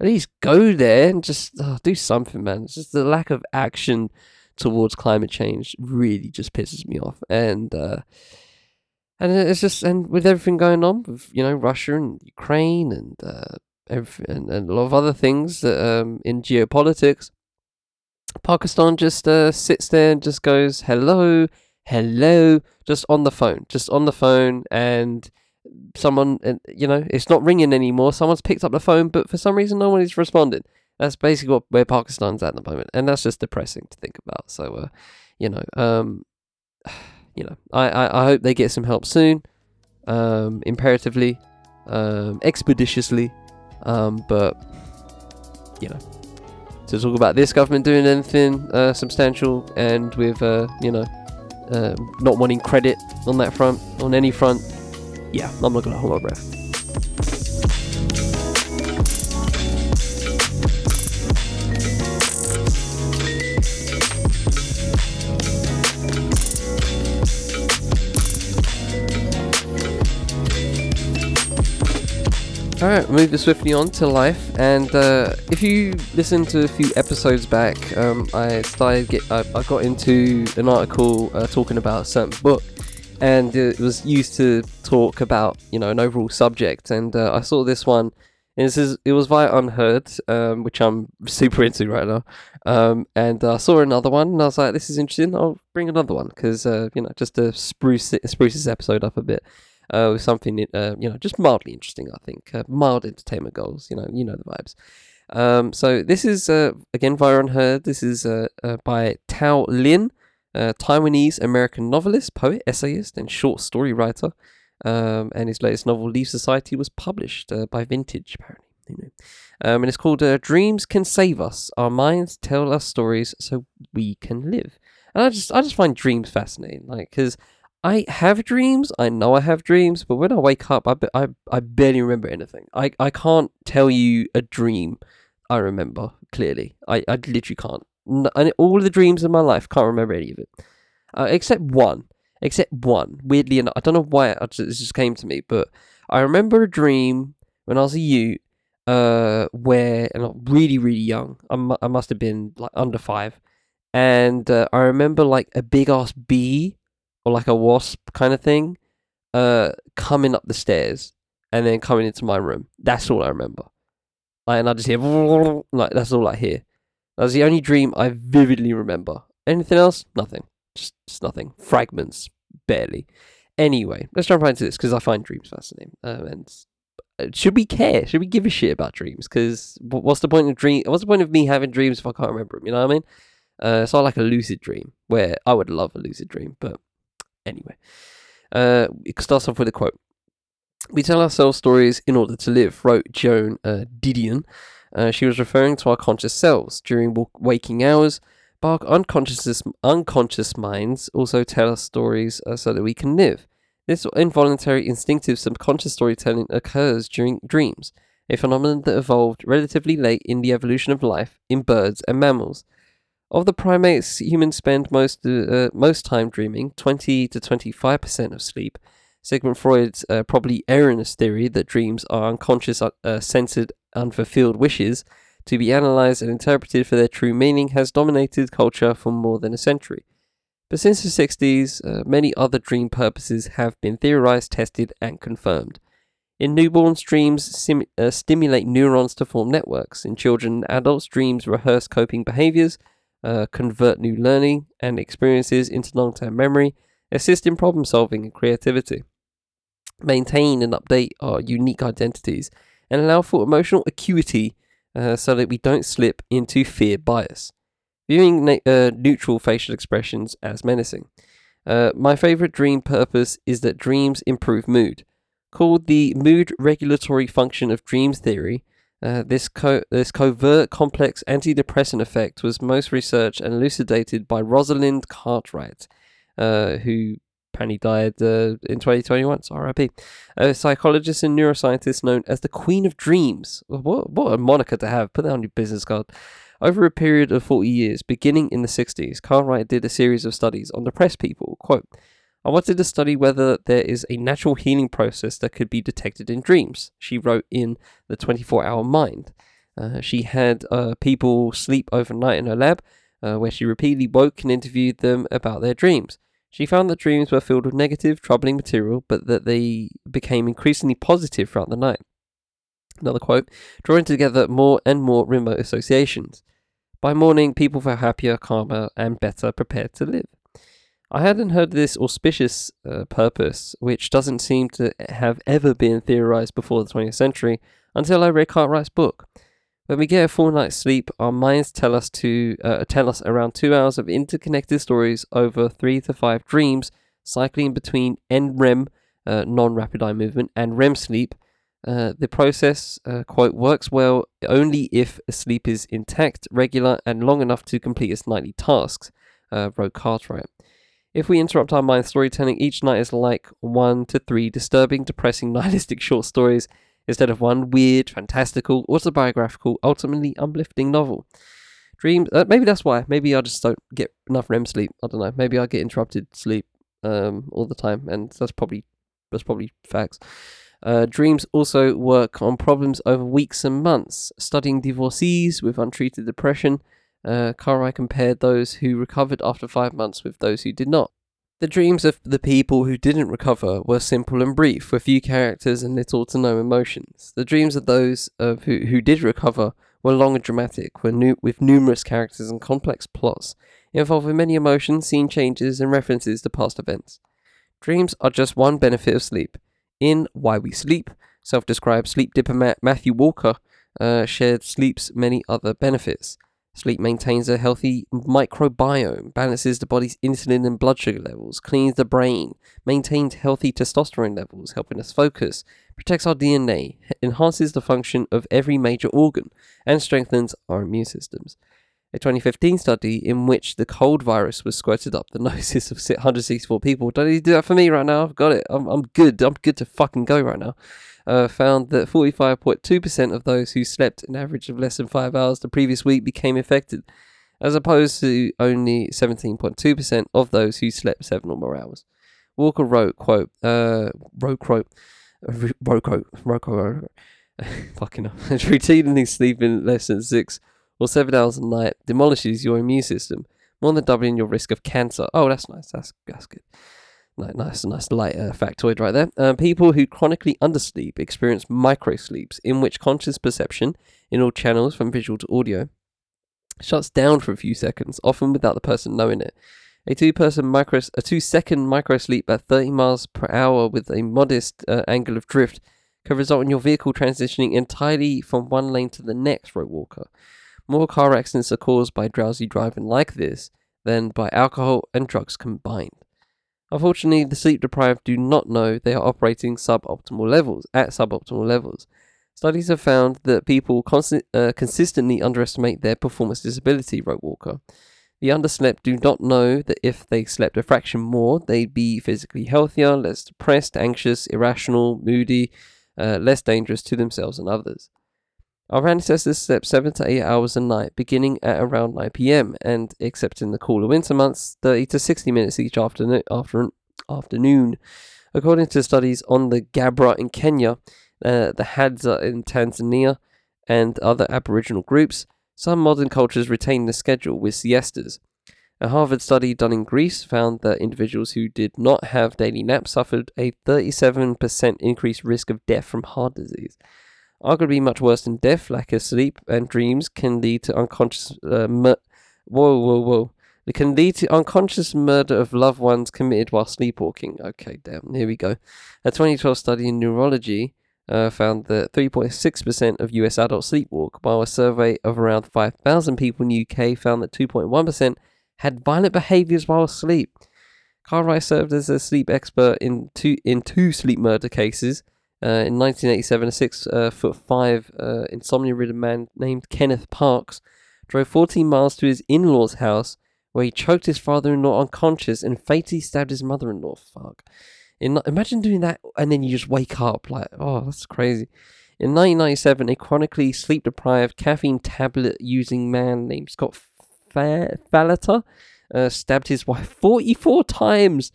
at least go there and just oh, do something man. It's just the lack of action towards climate change really just pisses me off and uh and it's just and with everything going on with you know Russia and Ukraine and uh everything, and, and a lot of other things um in geopolitics Pakistan just uh, sits there and just goes, hello, hello, just on the phone, just on the phone. And someone, you know, it's not ringing anymore. Someone's picked up the phone, but for some reason, no one is responding. That's basically what, where Pakistan's at the moment. And that's just depressing to think about. So, uh, you know, um, you know, I, I, I hope they get some help soon, um, imperatively, um, expeditiously. Um, but, you know, to talk about this government doing anything uh, substantial and with, uh, you know, uh, not wanting credit on that front, on any front, yeah, I'm not going to hold my breath. Alright, moving swiftly on to life, and uh, if you listen to a few episodes back, um, I started get I, I, got into an article uh, talking about a certain book, and it was used to talk about you know an overall subject, and uh, I saw this one, and this is it was via Unheard, um, which I'm super into right now, um, and I saw another one, and I was like, this is interesting. I'll bring another one because uh, you know just to spruce spruce this episode up a bit uh, with something uh, you know just mildly interesting. I think uh, mild entertainment goals. You know, you know the vibes. Um, so this is uh, again via Unheard. This is uh, uh, by Tao Lin, Taiwanese American novelist, poet, essayist, and short story writer. Um, and his latest novel, Leave Society, was published by Vintage, apparently. Um, and it's called Dreams Can Save Us. Our minds tell us stories so we can live. And I just, I just find dreams fascinating, like because I have dreams. I know I have dreams, but when I wake up, I, I, I barely remember anything. I, I can't tell you a dream I remember clearly. I, I literally can't. And all the dreams in my life, can't remember any of it. Uh, except one. Except one. Weirdly enough, I don't know why it just, it just came to me, but I remember a dream when I was a youth, uh, where, and I'm really, really young. I'm, I must have been like under five. And uh, I remember like a big ass bee or like a wasp kind of thing, uh, coming up the stairs and then coming into my room. That's all I remember. Like, and I just hear like that's all I hear. That's the only dream I vividly remember. Anything else? Nothing. Just, just nothing. Fragments, barely. Anyway, let's jump right into this because I find dreams fascinating. Um, and should we care? Should we give a shit about dreams? Because what's the point of dream? What's the point of me having dreams if I can't remember them? You know what I mean? Uh, so I like a lucid dream, where I would love a lucid dream, but Anyway, uh, it starts off with a quote. We tell ourselves stories in order to live, wrote Joan uh, Didion. Uh, she was referring to our conscious selves during waking hours, our unconscious, unconscious minds also tell us stories uh, so that we can live. This involuntary, instinctive, subconscious storytelling occurs during dreams, a phenomenon that evolved relatively late in the evolution of life in birds and mammals. Of the primates, humans spend most uh, most time dreaming, 20 to 25 percent of sleep. Sigmund Freud's uh, probably erroneous theory that dreams are unconscious, uh, censored, unfulfilled wishes to be analyzed and interpreted for their true meaning has dominated culture for more than a century. But since the 60s, uh, many other dream purposes have been theorized, tested, and confirmed. In newborns, dreams sim- uh, stimulate neurons to form networks. In children and adults, dreams rehearse coping behaviors uh, convert new learning and experiences into long term memory, assist in problem solving and creativity, maintain and update our unique identities, and allow for emotional acuity uh, so that we don't slip into fear bias. Viewing na- uh, neutral facial expressions as menacing. Uh, my favorite dream purpose is that dreams improve mood. Called the mood regulatory function of dreams theory, Uh, this co- this covert complex antidepressant effect was most researched and elucidated by Rosalind Cartwright, uh, who apparently died uh, in 2021. So RIP. A psychologist and neuroscientist known as the Queen of Dreams. What, what a moniker to have. Put that on your business card. Over a period of 40 years, beginning in the 60s, Cartwright did a series of studies on depressed people. Quote, I wanted to study whether there is a natural healing process that could be detected in dreams, she wrote in The 24 Hour Mind. Uh, she had uh, people sleep overnight in her lab, uh, where she repeatedly woke and interviewed them about their dreams. She found that dreams were filled with negative, troubling material, but that they became increasingly positive throughout the night. Another quote drawing together more and more remote associations. By morning, people felt happier, calmer, and better prepared to live. I hadn't heard this auspicious uh, purpose, which doesn't seem to have ever been theorized before the 20th century, until I read Cartwright's book. When we get a full night's sleep, our minds tell us to uh, tell us around two hours of interconnected stories over three to five dreams, cycling between NREM, uh, non-rapid eye movement, and REM sleep. Uh, the process, uh, quote, works well only if sleep is intact, regular, and long enough to complete its nightly tasks, uh, wrote Cartwright. If we interrupt our mind storytelling, each night is like one to three disturbing, depressing, nihilistic short stories instead of one weird, fantastical, autobiographical, ultimately uplifting novel. Dreams. Uh, maybe that's why. Maybe I just don't get enough REM sleep. I don't know. Maybe I get interrupted sleep um, all the time, and that's probably that's probably facts. Uh, dreams also work on problems over weeks and months. Studying divorcees with untreated depression, uh, Cartwright compared those who recovered after five months with those who did not. The dreams of the people who didn't recover were simple and brief, with few characters and little to no emotions. The dreams of those of who, who did recover were long and dramatic, were with numerous characters and complex plots, involving many emotions, scene changes, and references to past events. Dreams are just one benefit of sleep. In Why We Sleep, self described sleep diplomat Matthew Walker uh, shared sleep's many other benefits. Sleep maintains a healthy microbiome, balances the body's insulin and blood sugar levels, cleans the brain, maintains healthy testosterone levels, helping us focus, protects our DNA, enhances the function of every major organ, and strengthens our immune systems. A 2015 study in which the cold virus was squirted up the noses of 164 people. Don't need to do that for me right now. I've got it. I'm, I'm good. I'm good to fucking go right now uh, found that 45.2% of those who slept an average of less than five hours the previous week became affected, as opposed to only 17.2% of those who slept seven or more hours. Walker wrote, quote, uh, wrote, quote, wrote, quote, wrote, quote, fucking hell, routinely sleeping less than six or seven hours a night demolishes your immune system, more than doubling your risk of cancer. Oh, that's nice. That's, that's good. Nice, nice light uh, factoid right there. Uh, people who chronically undersleep experience microsleeps, in which conscious perception in all channels from visual to audio shuts down for a few seconds, often without the person knowing it. A two-person micro, a two-second microsleep at 30 miles per hour with a modest uh, angle of drift can result in your vehicle transitioning entirely from one lane to the next. Wrote Walker. More car accidents are caused by drowsy driving like this than by alcohol and drugs combined. Unfortunately, the sleep deprived do not know they are operating suboptimal levels at suboptimal levels. Studies have found that people uh, consistently underestimate their performance disability, wrote Walker. The underslept do not know that if they slept a fraction more, they'd be physically healthier, less depressed, anxious, irrational, moody, uh, less dangerous to themselves and others. Our ancestors slept 7 to 8 hours a night, beginning at around 9 pm, and, except in the cooler winter months, 30 to 60 minutes each afternoon. After, afternoon. According to studies on the Gabra in Kenya, uh, the Hadza in Tanzania, and other Aboriginal groups, some modern cultures retain the schedule with siestas. A Harvard study done in Greece found that individuals who did not have daily naps suffered a 37% increased risk of death from heart disease arguably much worse than death, lack of sleep, and dreams can lead to unconscious. Uh, mur- whoa, whoa, whoa. It can lead to unconscious murder of loved ones committed while sleepwalking. Okay, damn. Here we go. A 2012 study in neurology uh, found that 3.6% of US adults sleepwalk, while a survey of around 5,000 people in the UK found that 2.1% had violent behaviours while asleep. Cartwright served as a sleep expert in two in two sleep murder cases Uh, in 1987, a six uh, foot five uh, insomnia ridden man named Kenneth Parks drove 14 miles to his in law's house where he choked his father in law unconscious and fatally stabbed his mother in law. Fuck. In, imagine doing that and then you just wake up. Like, oh, that's crazy. In 1997, a chronically sleep deprived, caffeine tablet using man named Scott Falater uh, stabbed his wife 44 times,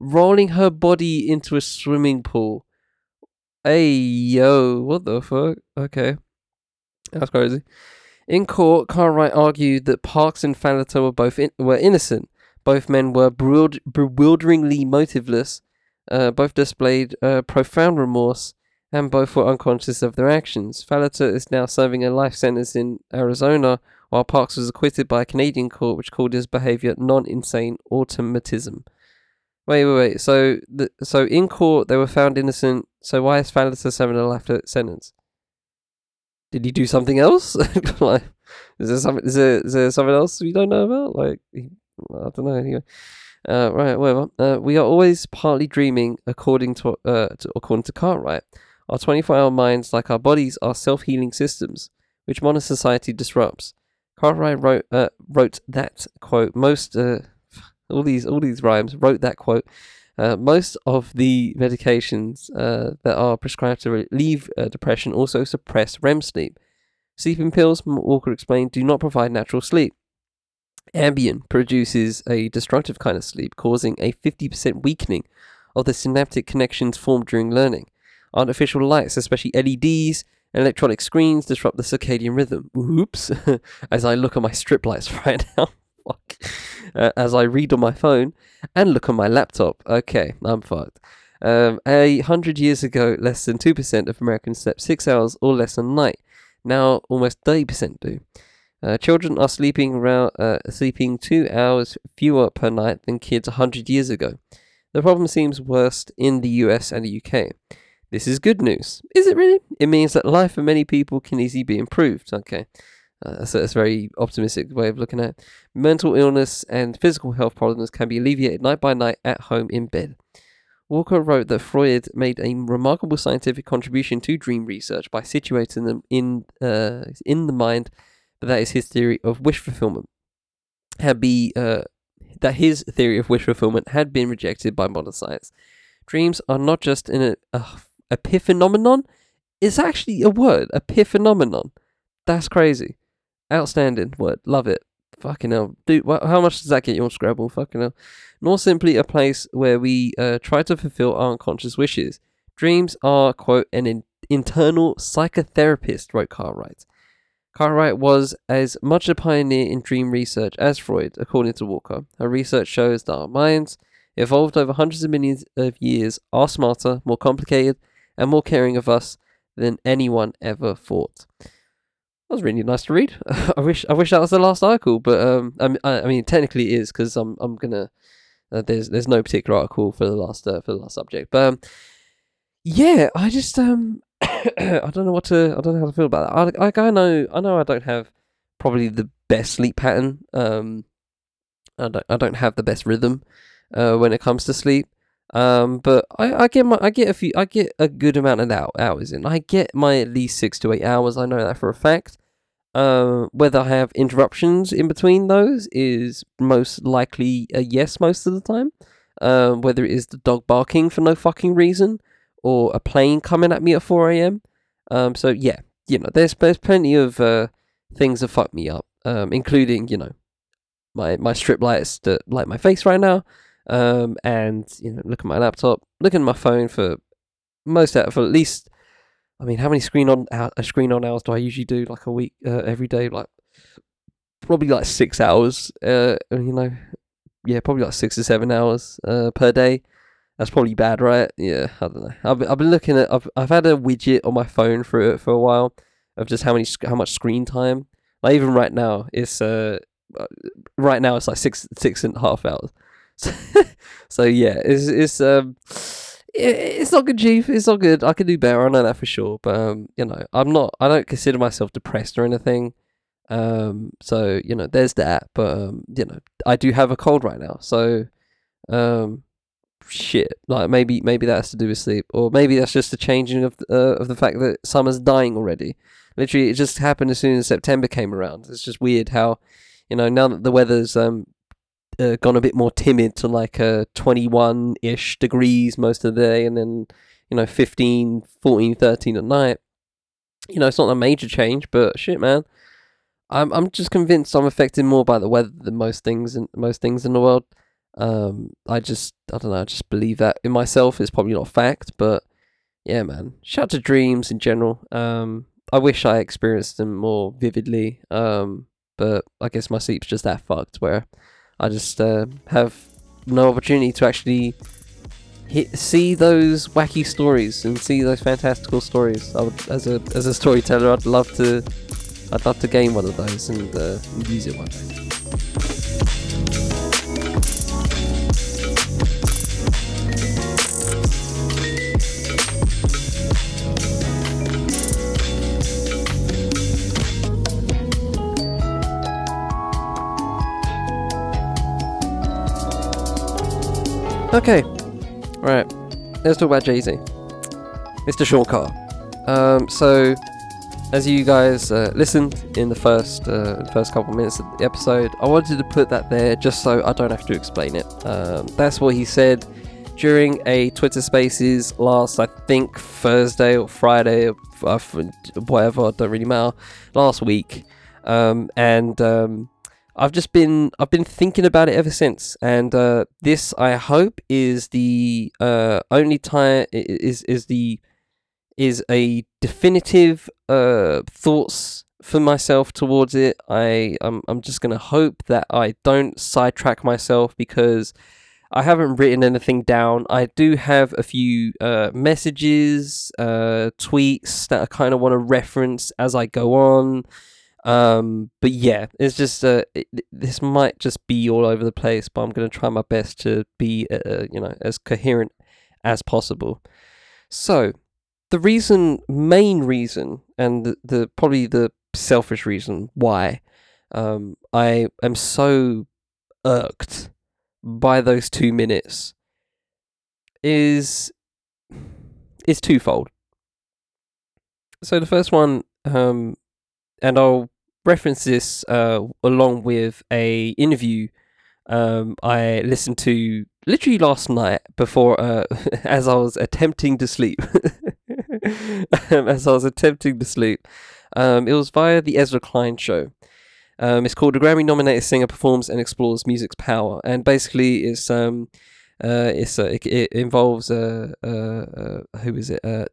rolling her body into a swimming pool. Hey, yo, what the fuck? Okay. That's crazy. In court, Cartwright argued that Parks and Falater were both in- were innocent. Both men were bewilderingly motiveless. Uh, both displayed uh, profound remorse, and both were unconscious of their actions. Falater is now serving a life sentence in Arizona, while Parks was acquitted by a Canadian court which called his behavior non-insane automatism. Wait, wait, wait. So, the, so in court they were found innocent. So why is Falater serving a life sentence? did he do something else? like, is there something? Is there, is there something else we don't know about? Like, I don't know. Anyway, uh, right, whatever. Uh, we are always partly dreaming, according to, uh, to according to Cartwright. Our 24-hour minds, like our bodies, are self-healing systems, which modern society disrupts. Cartwright wrote uh, wrote that quote. Most uh, all these all these rhymes wrote that quote uh, most of the medications uh, that are prescribed to relieve uh, depression also suppress REM sleep. Sleeping pills, Walker explained, do not provide natural sleep. Ambien produces a destructive kind of sleep, causing a 50% weakening of the synaptic connections formed during learning. Artificial lights, especially LEDs and electronic screens, disrupt the circadian rhythm. Oops, as I look at my strip lights right now fuck. Uh, as I read on my phone and look on my laptop. Okay, I'm fucked. Um, a hundred years ago, less than 2% of Americans slept six hours or less a night. Now, almost 30% do. Uh, children are sleeping around, uh, sleeping two hours fewer per night than kids 100 years ago. The problem seems worst in the US and the UK. This is good news. Is it really? It means that life for many people can easily be improved. Okay. Uh, so a very optimistic way of looking at it. Mental illness and physical health problems can be alleviated night by night at home in bed. Walker wrote that Freud made a remarkable scientific contribution to dream research by situating them in uh, in the mind. But that is his theory of wish fulfillment. Had be uh, that his theory of wish fulfillment had been rejected by modern science. Dreams are not just an a epiphenomenon; it's actually a word, epiphenomenon. That's crazy. Outstanding word. Love it. Fucking hell. Dude, how much does that get you on Scrabble? Fucking hell. Nor simply a place where we uh, try to fulfill our unconscious wishes. Dreams are, quote, an in- internal psychotherapist, wrote Cartwright. Cartwright was as much a pioneer in dream research as Freud, according to Walker. Her research shows that our minds, evolved over hundreds of millions of years, are smarter, more complicated, and more caring of us than anyone ever thought. That was really nice to read. I wish I wish that was the last article, but um, I, I mean, technically it is because I'm I'm gonna. Uh, there's there's no particular article for the last uh, for the last subject, but um, yeah, I just um, I don't know what to I don't know how to feel about that. I I know I know I don't have probably the best sleep pattern. Um, I don't I don't have the best rhythm, uh, when it comes to sleep. Um, but I, I get my I get a few I get a good amount of hours in. I get my at least six to eight hours. I know that for a fact. Uh, whether I have interruptions in between those is most likely a yes most of the time. Uh, whether it is the dog barking for no fucking reason or a plane coming at me at 4 a.m. Um, so yeah, you know, there's there's plenty of uh, things that fuck me up, um, including you know my my strip lights that light my face right now um, and you know, look at my laptop, look at my phone for most out for at least. I mean, how many screen on uh, screen on hours do I usually do? Like a week, uh, every day, like probably like six hours. Uh, you know, yeah, probably like six to seven hours uh, per day. That's probably bad, right? Yeah, I don't know. I've I've been looking at I've I've had a widget on my phone for for a while of just how many how much screen time. Like even right now, it's uh, uh right now it's like six six and a half hours. So, yeah, it's it's um it's not good, Chief. It's not good. I can do better. I know that for sure. But um, you know, I'm not. I don't consider myself depressed or anything. Um, so you know, there's that. But um, you know, I do have a cold right now. So, um, shit. Like maybe maybe that has to do with sleep, or maybe that's just a changing of uh, of the fact that summer's dying already. Literally, it just happened as soon as September came around. It's just weird how, you know, now that the weather's um uh, gone a bit more timid to like uh 21 ish degrees most of the day, and then you know 15, 14, 13 at night. You know, it's not a major change, but shit, man. I'm I'm just convinced I'm affected more by the weather than most things in most things in the world. Um, I just I don't know. I just believe that in myself. It's probably not a fact, but yeah, man. Shout out to dreams in general. Um, I wish I experienced them more vividly. Um, but I guess my sleep's just that fucked where I just uh, have no opportunity to actually hit, see those wacky stories and see those fantastical stories. Would, as a as a storyteller, I'd love to I'd love to gain one of those and uh, use it one day. Okay, right. Let's talk about Jay Z, Mr. Carr. Um, so, as you guys uh, listened in the first uh, first couple minutes of the episode, I wanted to put that there just so I don't have to explain it. Um, that's what he said during a Twitter Spaces last, I think Thursday or Friday or uh, whatever. Don't really matter. Last week, um, and um, I've just been I've been thinking about it ever since, and uh, this I hope is the uh, only time is is the is a definitive uh, thoughts for myself towards it. I I'm I'm just gonna hope that I don't sidetrack myself because I haven't written anything down. I do have a few uh, messages, uh, tweets that I kind of want to reference as I go on. Um, but yeah, it's just uh, it, this might just be all over the place, but I'm going to try my best to be uh, uh, you know as coherent as possible. So, the reason, main reason, and the, the probably the selfish reason why um, I am so irked by those two minutes is is twofold. So the first one, um, and I'll reference this uh, along with a interview um, I listened to literally last night before uh, as I was attempting to sleep. as I was attempting to sleep, um, it was via the Ezra Klein show. Um, it's called "A Grammy-nominated singer performs and explores music's power," and basically, it's um, uh, it's uh, it, it involves uh, uh, uh, who is it? Uh,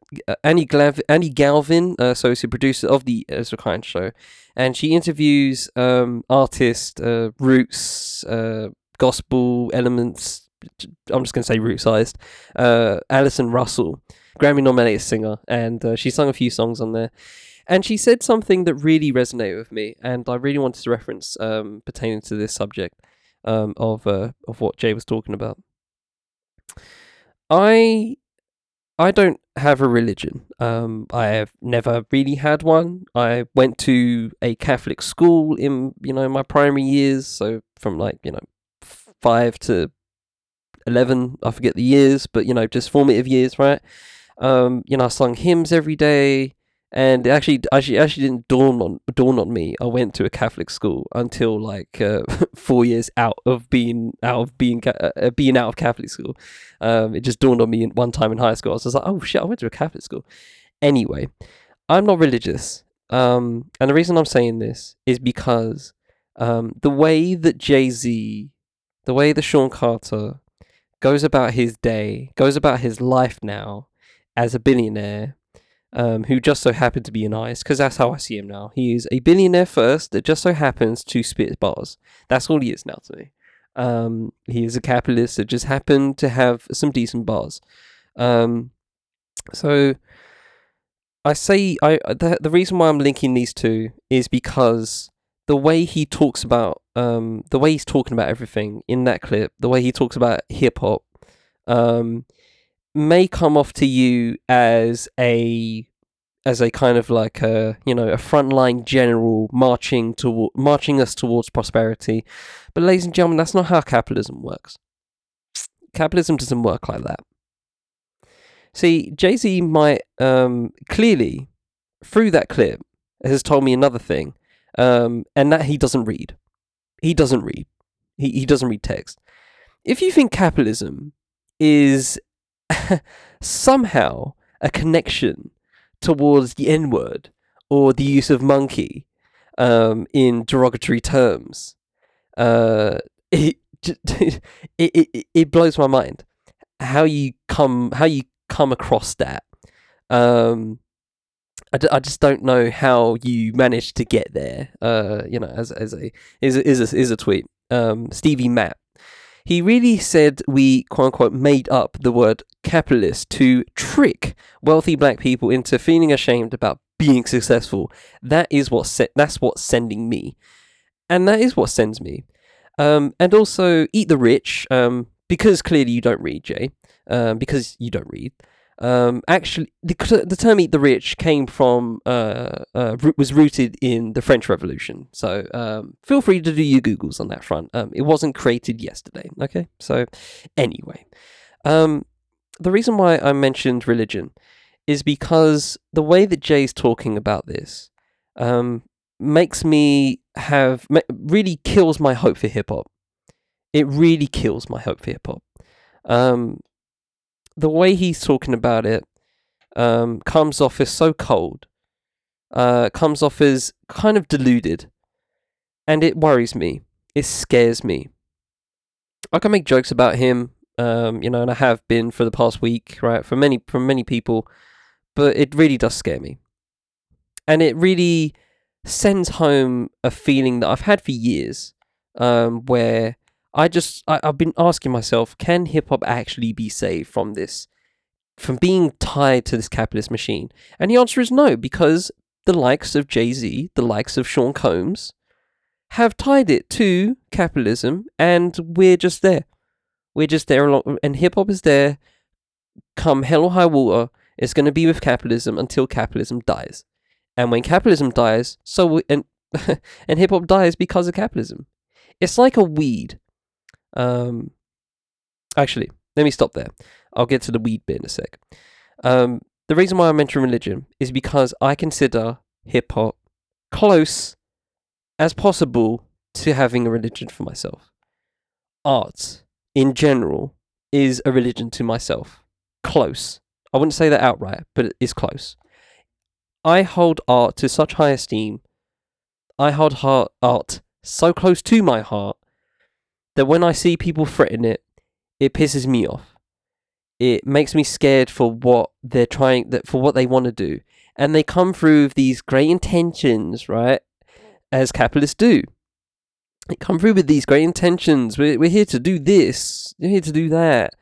Annie Glav- Annie Galvin, uh, associate producer of the Ezra Klein show, and she interviews um, artists, uh, roots, uh, gospel elements. I'm just gonna say root-sized. Uh, Allison Russell, Grammy-nominated singer, and uh, she sung a few songs on there. And she said something that really resonated with me, and I really wanted to reference um, pertaining to this subject um, of uh, of what Jay was talking about. I I don't have a religion. Um, I have never really had one. I went to a Catholic school in you know my primary years, so from like you know five to eleven. I forget the years, but you know just formative years, right? Um, you know I sung hymns every day and actually actually actually didn't dawn on dawn on me. I went to a Catholic school until like uh, four years out of being out of being uh, uh, being out of Catholic school. Um, it just dawned on me one time in high school. I was just like, oh shit, I went to a Catholic school. Anyway, I'm not religious, um, and the reason I'm saying this is because um, the way that Jay Z, the way that Sean Carter goes about his day, goes about his life now as a billionaire um, who just so happened to be an artist, because that's how I see him now. He is a billionaire first that just so happens to spit bars. That's all he is now to me. Um, he is a capitalist that just happened to have some decent bars. Um, so I say I the the reason why I'm linking these two is because the way he talks about um the way he's talking about everything in that clip, the way he talks about hip hop, um, may come off to you as a as a kind of like a you know a frontline general marching to marching us towards prosperity but ladies and gentlemen that's not how capitalism works capitalism doesn't work like that. See, Jay Z might um, clearly, through that clip, has told me another thing, um, and that he doesn't read. He doesn't read. He, he doesn't read text. If you think capitalism is somehow a connection towards the N word or the use of monkey um, in derogatory terms, uh, it, it, it, it blows my mind how you come how you come across that. Um, I, d- I just don't know how you managed to get there. Uh, you know, as as a is is a, is a tweet. Um, Stevie Matt. He really said we quote unquote made up the word capitalist to trick wealthy black people into feeling ashamed about being successful. That is what se- that's what's sending me, and that is what sends me. Um, and also eat the rich. Um, because clearly you don't read, Jay. Um, because you don't read. Um, actually, the, the term "eat the rich" came from uh, uh, was rooted in the French Revolution. So um, feel free to do your googles on that front. Um, it wasn't created yesterday. Okay, so anyway, um, the reason why I mentioned religion is because the way that Jay's talking about this um, makes me have really kills my hope for hip hop. It really kills my hope for hip hop. Um, the way he's talking about it um, comes off as so cold, uh, comes off as kind of deluded, and it worries me. It scares me. I can make jokes about him, um, you know, and I have been for the past week, right? For many, for many people, but it really does scare me, and it really sends home a feeling that I've had for years, um, where I just I, have been asking myself, can hip hop actually be saved from this, from being tied to this capitalist machine? And the answer is no, because the likes of Jay Z, the likes of Sean Combs, have tied it to capitalism, and we're just there. We're just there along, and hip hop is there. Come hell or high water, it's going to be with capitalism until capitalism dies. And when capitalism dies, so we, and and hip hop dies because of capitalism. It's like a weed um, actually, let me stop there. I'll get to the weed bit in a sec. Um, the reason why I mention religion is because I consider hip hop close as possible to having a religion for myself. Art, in general, is a religion to myself. Close. I wouldn't say that outright, but it is close. I hold art to such high esteem. I hold heart, art so close to my heart that when I see people threaten it, it pisses me off. It makes me scared for what they're trying that for what they want to do. And they come through with these great intentions, right? As capitalists do. They come through with these great intentions. We're, we're here to do this. You're here to do that.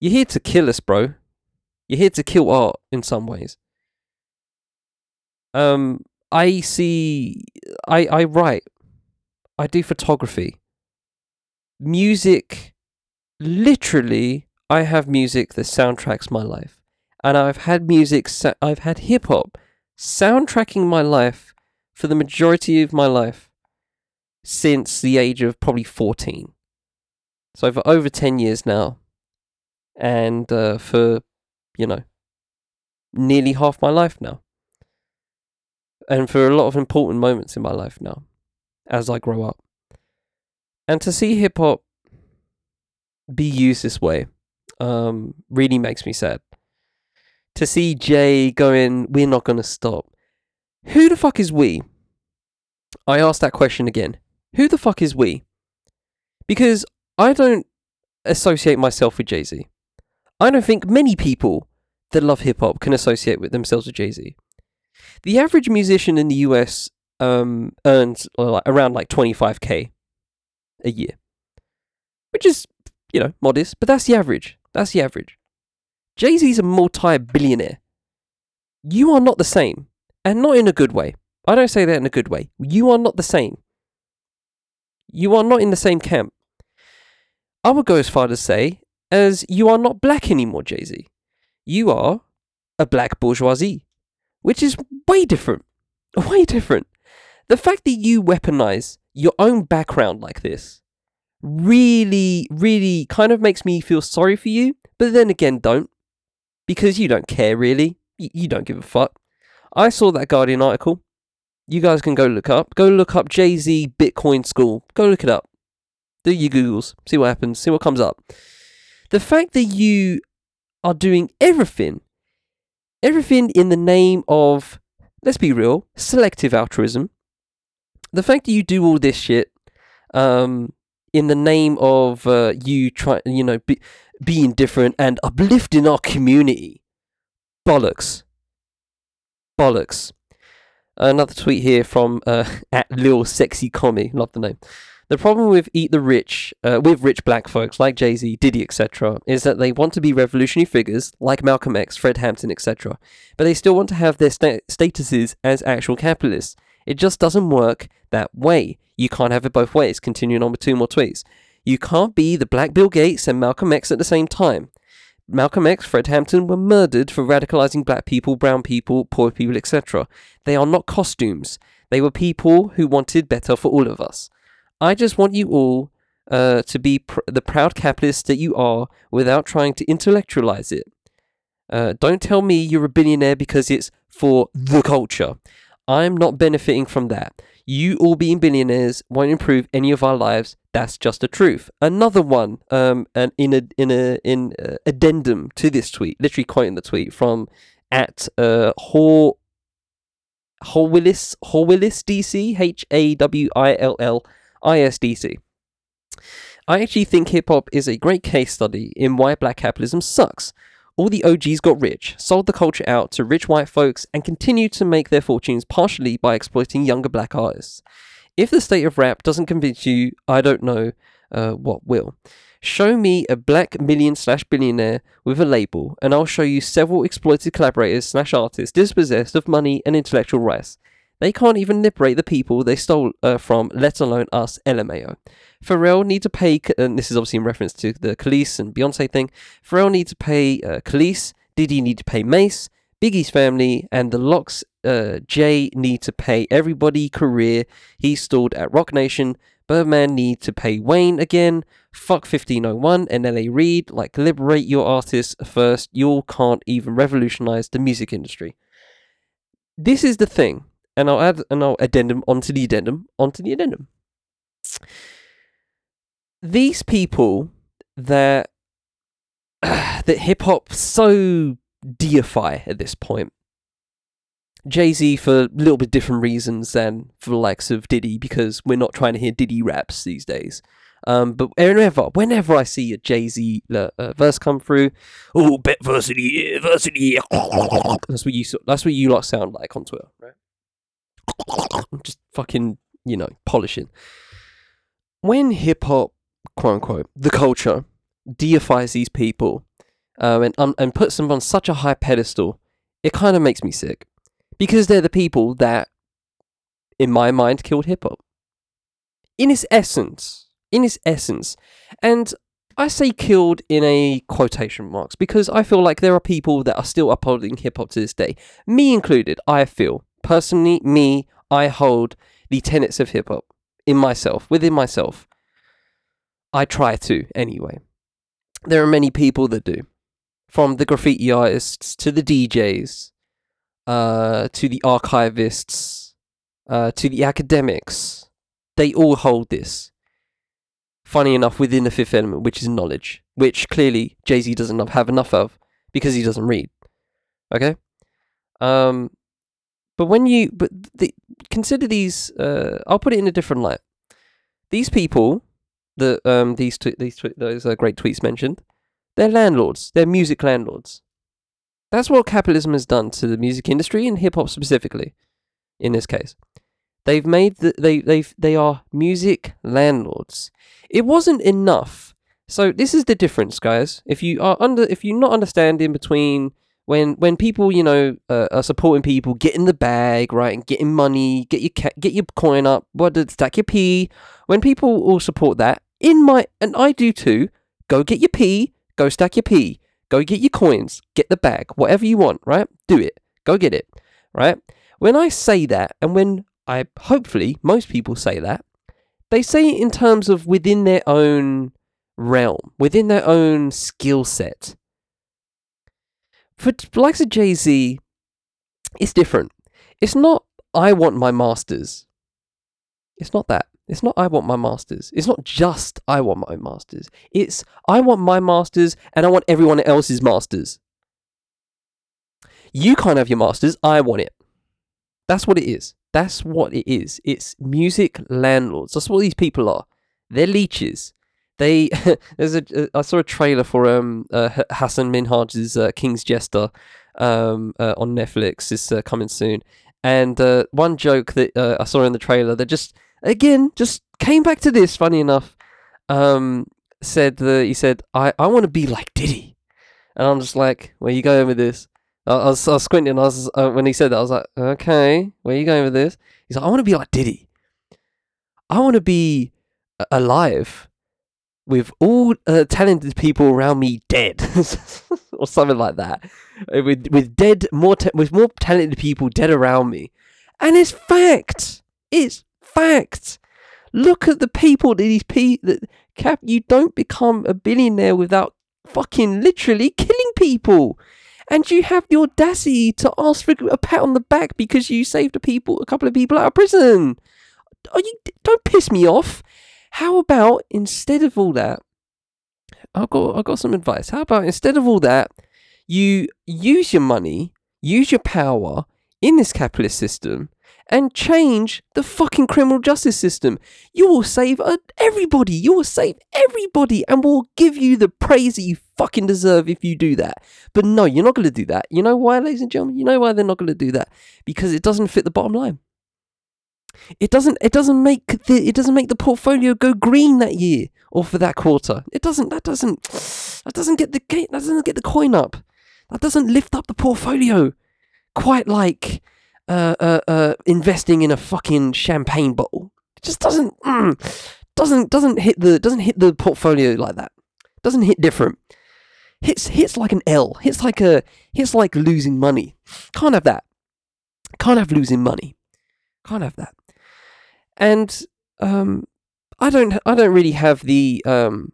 You're here to kill us, bro. You're here to kill art in some ways. Um, I see. I I write. I do photography music literally I have music that soundtracks my life. And I've had music I've had hip hop soundtracking my life for the majority of my life since the age of probably 14. So for over 10 years now. And uh, for, you know, nearly half my life now. And for a lot of important moments in my life now as I grow up. And to see hip hop be used this way um, really makes me sad. To see Jay going, we're not going to stop. Who the fuck is we? I ask that question again. Who the fuck is we? Because I don't associate myself with Jay Z. I don't think many people that love hip hop can associate with themselves with Jay Z. The average musician in the US um, earns uh, around like 25k a year, which is, you know, modest, but that's the average. That's the average. Jay Z's a multi billionaire. You are not the same, and not in a good way. I don't say that in a good way. You are not the same. You are not in the same camp. I would go as far to say as you are not black anymore, Jay Z. You are a black bourgeoisie, which is way different. Way different. The fact that you weaponize your own background like this really, really kind of makes me feel sorry for you, but then again, don't. Because you don't care, really. Y- you don't give a fuck. I saw that Guardian article. You guys can go look up. Go look up Jay Z Bitcoin School. Go look it up. Do your Googles. See what happens. See what comes up. The fact that you are doing everything, everything in the name of, let's be real, selective altruism. The fact that you do all this shit, um, in the name of uh, you try, you know, be, being different and uplifting our community, bollocks, bollocks. Another tweet here from uh, at Lil Sexy Commie, love the name. The problem with Eat the Rich, uh, with rich black folks like Jay Z, Diddy, etc., is that they want to be revolutionary figures like Malcolm X, Fred Hampton, etc., but they still want to have their sta- statuses as actual capitalists. It just doesn't work that way. You can't have it both ways. Continuing on with two more tweets. You can't be the Black Bill Gates and Malcolm X at the same time. Malcolm X, Fred Hampton were murdered for radicalizing black people, brown people, poor people, etc. They are not costumes. They were people who wanted better for all of us. I just want you all uh, to be pr- the proud capitalists that you are without trying to intellectualize it. Uh, don't tell me you're a billionaire because it's for the culture. I'm not benefiting from that. You all being billionaires won't improve any of our lives. That's just the truth. Another one, um, and in a in a in a addendum to this tweet, literally quoting the tweet from at uh Hor Hawillis Hawillis DC H A W I L L I S D C. I actually think hip hop is a great case study in why black capitalism sucks. All the OGs got rich, sold the culture out to rich white folks, and continued to make their fortunes partially by exploiting younger black artists. If the state of rap doesn't convince you, I don't know uh, what will. Show me a black million slash billionaire with a label, and I'll show you several exploited collaborators slash artists dispossessed of money and intellectual rights. They can't even liberate the people they stole uh, from, let alone us, LMAO. Pharrell need to pay, and this is obviously in reference to the Kelis and Beyonce thing. Pharrell need to pay uh, Kelis, Diddy need to pay Mase, Biggie's family, and the LOX uh, Jay need to pay everybody career he stalled at Roc Nation. Birdman need to pay Wayne again. Fuck 1501 and LA Reid. Like, liberate your artists first. You all can't even revolutionize the music industry. This is the thing, and I'll add and I'll addendum onto the addendum onto the addendum. These people that that hip hop so deify at this point. Jay Z for a little bit different reasons than for the likes of Diddy, because we're not trying to hear Diddy raps these days. Um, but whenever, whenever I see a Jay Z uh, verse come through, oh, bet the year. That's what you. That's what you lot sound like on Twitter, right? Just fucking, you know, polishing. When hip hop, quote unquote, the culture deifies these people, um, and um, and puts them on such a high pedestal, it kind of makes me sick because they're the people that, in my mind, killed hip hop. In its essence, in its essence, and I say killed in a quotation marks because I feel like there are people that are still upholding hip hop to this day, me included. I feel personally, me, I hold the tenets of hip hop in myself, within myself. I try to anyway. There are many people that do from the graffiti artists to the DJs, uh, to the archivists, uh, to the academics. They all hold this. Funny enough, within the fifth element, which is knowledge, which clearly Jay Z doesn't have enough of because he doesn't read. Okay? Um, but when you, but the, consider these, uh, I'll put it in a different light. These people, the um, these tw- these tw- those uh, great tweets mentioned, they're landlords. They're music landlords. That's what capitalism has done to the music industry and hip hop specifically. In this case, they've made the, they they they are music landlords. It wasn't enough. So this is the difference, guys. If you are under, if you're not understanding between when when people you know uh, are supporting people, get in the bag, right, and getting money, get your ca- get your coin up, what stack your P. When people all support that, in my and I do too. Go get your P, go stack your P, go get your coins, get the bag, whatever you want, right? Do it. Go get it, right? When I say that, and when I hopefully most people say that, they say it in terms of within their own realm, within their own skill set. For likes of Jay Z, it's different. It's not I want my masters. It's not that. It's not I want my masters. It's not just I want my masters. It's I want my masters and I want everyone else's masters. You can't have your masters. I want it. That's what it is. That's what it is. It's music landlords. That's what these people are. They're leeches. They there's a I saw a trailer for um uh, Hasan Minhaj's uh, King's Jester um uh, on Netflix. It's uh, coming soon. And uh, one joke that uh, I saw in the trailer that just again just came back to this. Funny enough, um, said that he said I I want to be like Diddy, and I'm just like, where you going with this? I, I was, I was squinting. I was when he said that, I was like, okay, where you going with this? He's like, I want to be like Diddy. I want to be alive with all uh, talented people around me dead, or something like that. Uh, With with dead more ta- with more talented people dead around me, and it's fact. It's fact. Look at the people that these people that cap. You don't become a billionaire without fucking literally killing people and you have the audacity to ask for a pat on the back because you saved a people, a couple of people out of prison. Are you? Don't piss me off. How about instead of all that, I've got I've got some advice. How about instead of all that, you use your money, use your power in this capitalist system, and change the fucking criminal justice system. You will save everybody. You will save everybody, and we'll give you the praise that you fucking deserve if you do that. But no, you're not going to do that. You know why, ladies and gentlemen? You know why they're not going to do that? Because it doesn't fit the bottom line. It doesn't. It doesn't make the. It doesn't make the portfolio go green that year or for that quarter. It doesn't. That doesn't. That doesn't get the. That doesn't get the coin up. That doesn't lift up the portfolio. Quite like uh, uh, uh, investing in a fucking champagne bottle. It just doesn't. Mm, doesn't doesn't hit the doesn't hit the portfolio like that. Doesn't hit different. Hits hits like an L. Hits like a hits like losing money. Can't have that. Can't have losing money. Can't have that. And um, I don't I don't really have the um,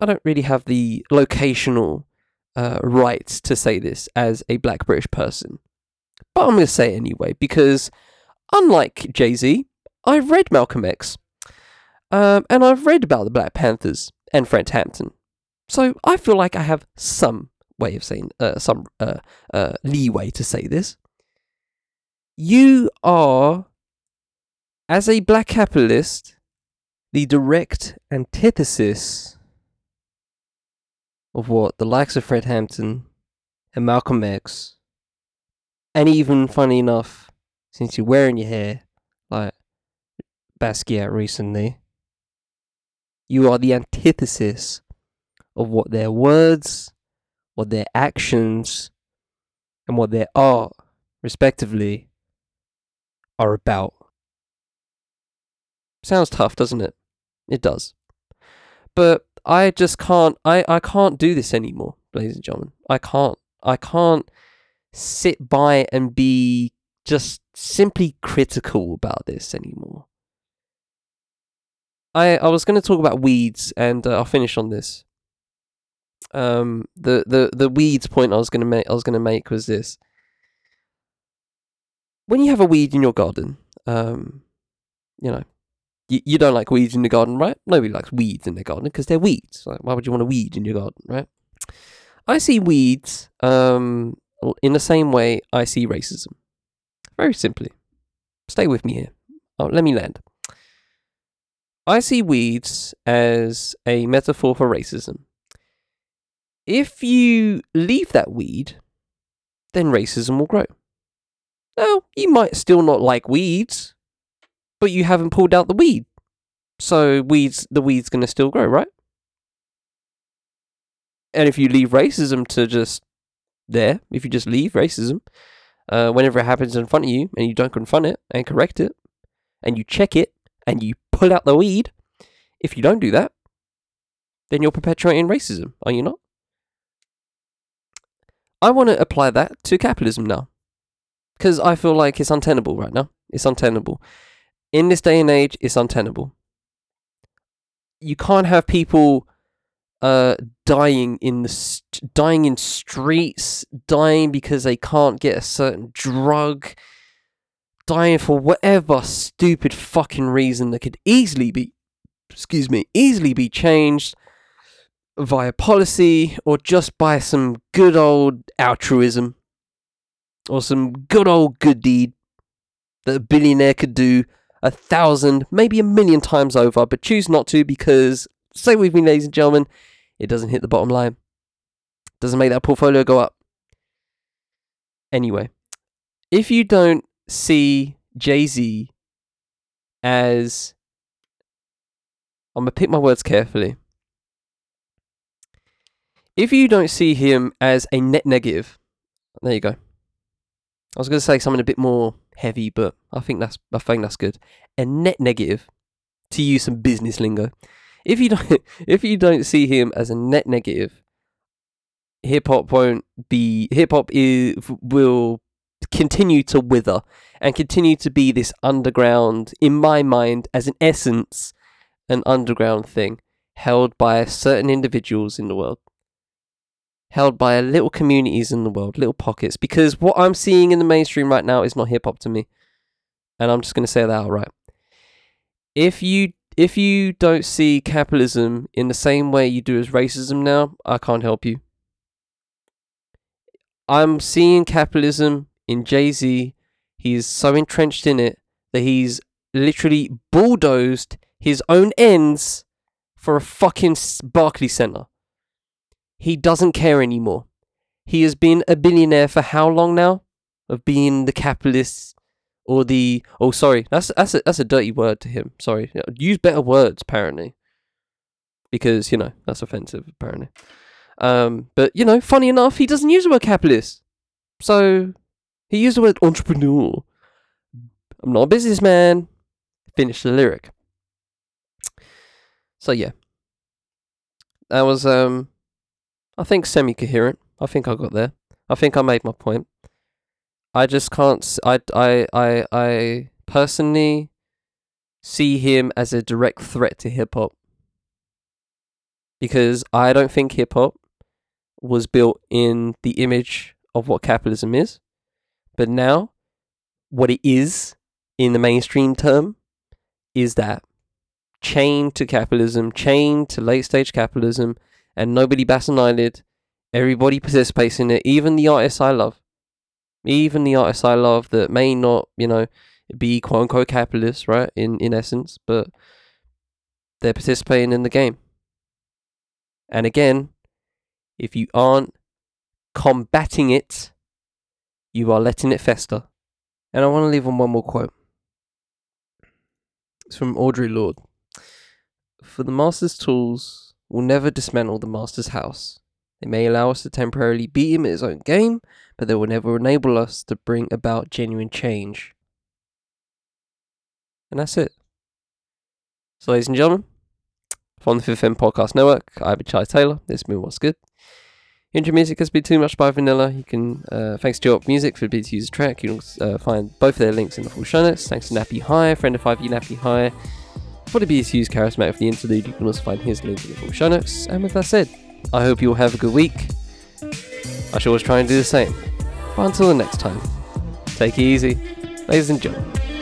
I don't really have the locational uh, rights to say this as a black British person. But I'm going to say it anyway because unlike Jay Z, I've read Malcolm X. Um, and I've read about the Black Panthers and Fred Hampton. So I feel like I have some way of saying, uh, some uh, uh, leeway to say this. You are, as a black capitalist, the direct antithesis of what the likes of Fred Hampton and Malcolm X, and even funny enough, since you're wearing your hair like Basquiat recently, you are the antithesis of what their words, what their actions, and what their art, respectively, are about. Sounds tough, doesn't it? It does. But I just can't I, I can't do this anymore, ladies and gentlemen. I can't. I can't sit by and be just simply critical about this anymore. I I was going to talk about weeds, and uh, I'll finish on this. Um, the the the weeds point I was going to make I was going to make was this: when you have a weed in your garden, um, you know, you, you don't like weeds in the garden, right? Nobody likes weeds in their garden because they're weeds. Like, why would you want a weed in your garden, right? I see weeds um in the same way I see racism. Very simply. Stay with me here. Oh, let me land. I see weeds as a metaphor for racism. If you leave that weed, then racism will grow. Now, you might still not like weeds, but you haven't pulled out the weed. So weeds the weed's gonna still grow, right? And if you leave racism to just there, if you just leave racism, uh, whenever it happens in front of you and you don't confront it and correct it, and you check it and you pull out the weed, if you don't do that, then you're perpetuating racism, are you not? I want to apply that to capitalism now. Because I feel like it's untenable right now. It's untenable. In this day and age, it's untenable. you can't have people uh, dying in the st- dying in streets, dying because they can't get a certain drug, dying for whatever stupid fucking reason that could easily be, excuse me, easily be changed via policy or just by some good old altruism or some good old good deed that a billionaire could do a thousand, maybe a million times over, but choose not to because, stay with me, ladies and gentlemen, it doesn't hit the bottom line. Doesn't make that portfolio go up. Anyway, if you don't see Jay Z as. I'm going to pick my words carefully. If you don't see him as a net negative, there you go. I was going to say something a bit more heavy, but I think that's I think that's good. A net negative, to use some business lingo. If you don't if you don't see him as a net negative, hip hop won't be hip hop is will continue to wither and continue to be this underground in my mind as an essence an underground thing held by certain individuals in the world held by little communities in the world little pockets because what i'm seeing in the mainstream right now is not hip hop to me and i'm just going to say that outright if you if you don't see capitalism in the same way you do as racism now i can't help you I'm seeing capitalism in Jay Z. He's so entrenched in it that he's literally bulldozed his own ends for a fucking Barclay Center. He doesn't care anymore. He has been a billionaire for how long now? Of being the capitalist or the oh sorry that's that's a, that's a dirty word to him. Sorry, use better words apparently because you know that's offensive apparently. Um, but you know, funny enough, he doesn't use the word capitalist. So he used the word entrepreneur. I'm not a businessman. Finish the lyric. So yeah. That was um I think semi coherent. I think I got there. I think I made my point. I just can't I I I I personally see him as a direct threat to hip hop. Because I don't think hip hop was built in the image of what capitalism is. But now, what it is in the mainstream term is that chained to capitalism, chained to late stage capitalism, and nobody bats an eyelid. Everybody participates in it, even the artists I love. Even the artists I love that may not, you know, be quote unquote capitalists, right? In in essence, but they're participating in the game. And again, if you aren't combating it, you are letting it fester. And I want to leave on one more quote. It's from Audre Lorde. For the master's tools will never dismantle the master's house. They may allow us to temporarily beat him at his own game, but they will never enable us to bring about genuine change. And that's it. So, ladies and gentlemen, from the Fifth M Podcast Network, been Charlie Taylor. This has been What's Good. Intro music has been too much by Vanilla. You can, uh, thanks to Up Music for the to use track. You can uh, find both of their links in the full show notes. Thanks to Nappy High, friend of 5 Nappy High. For the to use Charismatic for the interlude, you can also find his link in the show notes. And with that said, I hope you all have a good week. I shall always try and do the same. But until the next time, take it easy, ladies and gentlemen.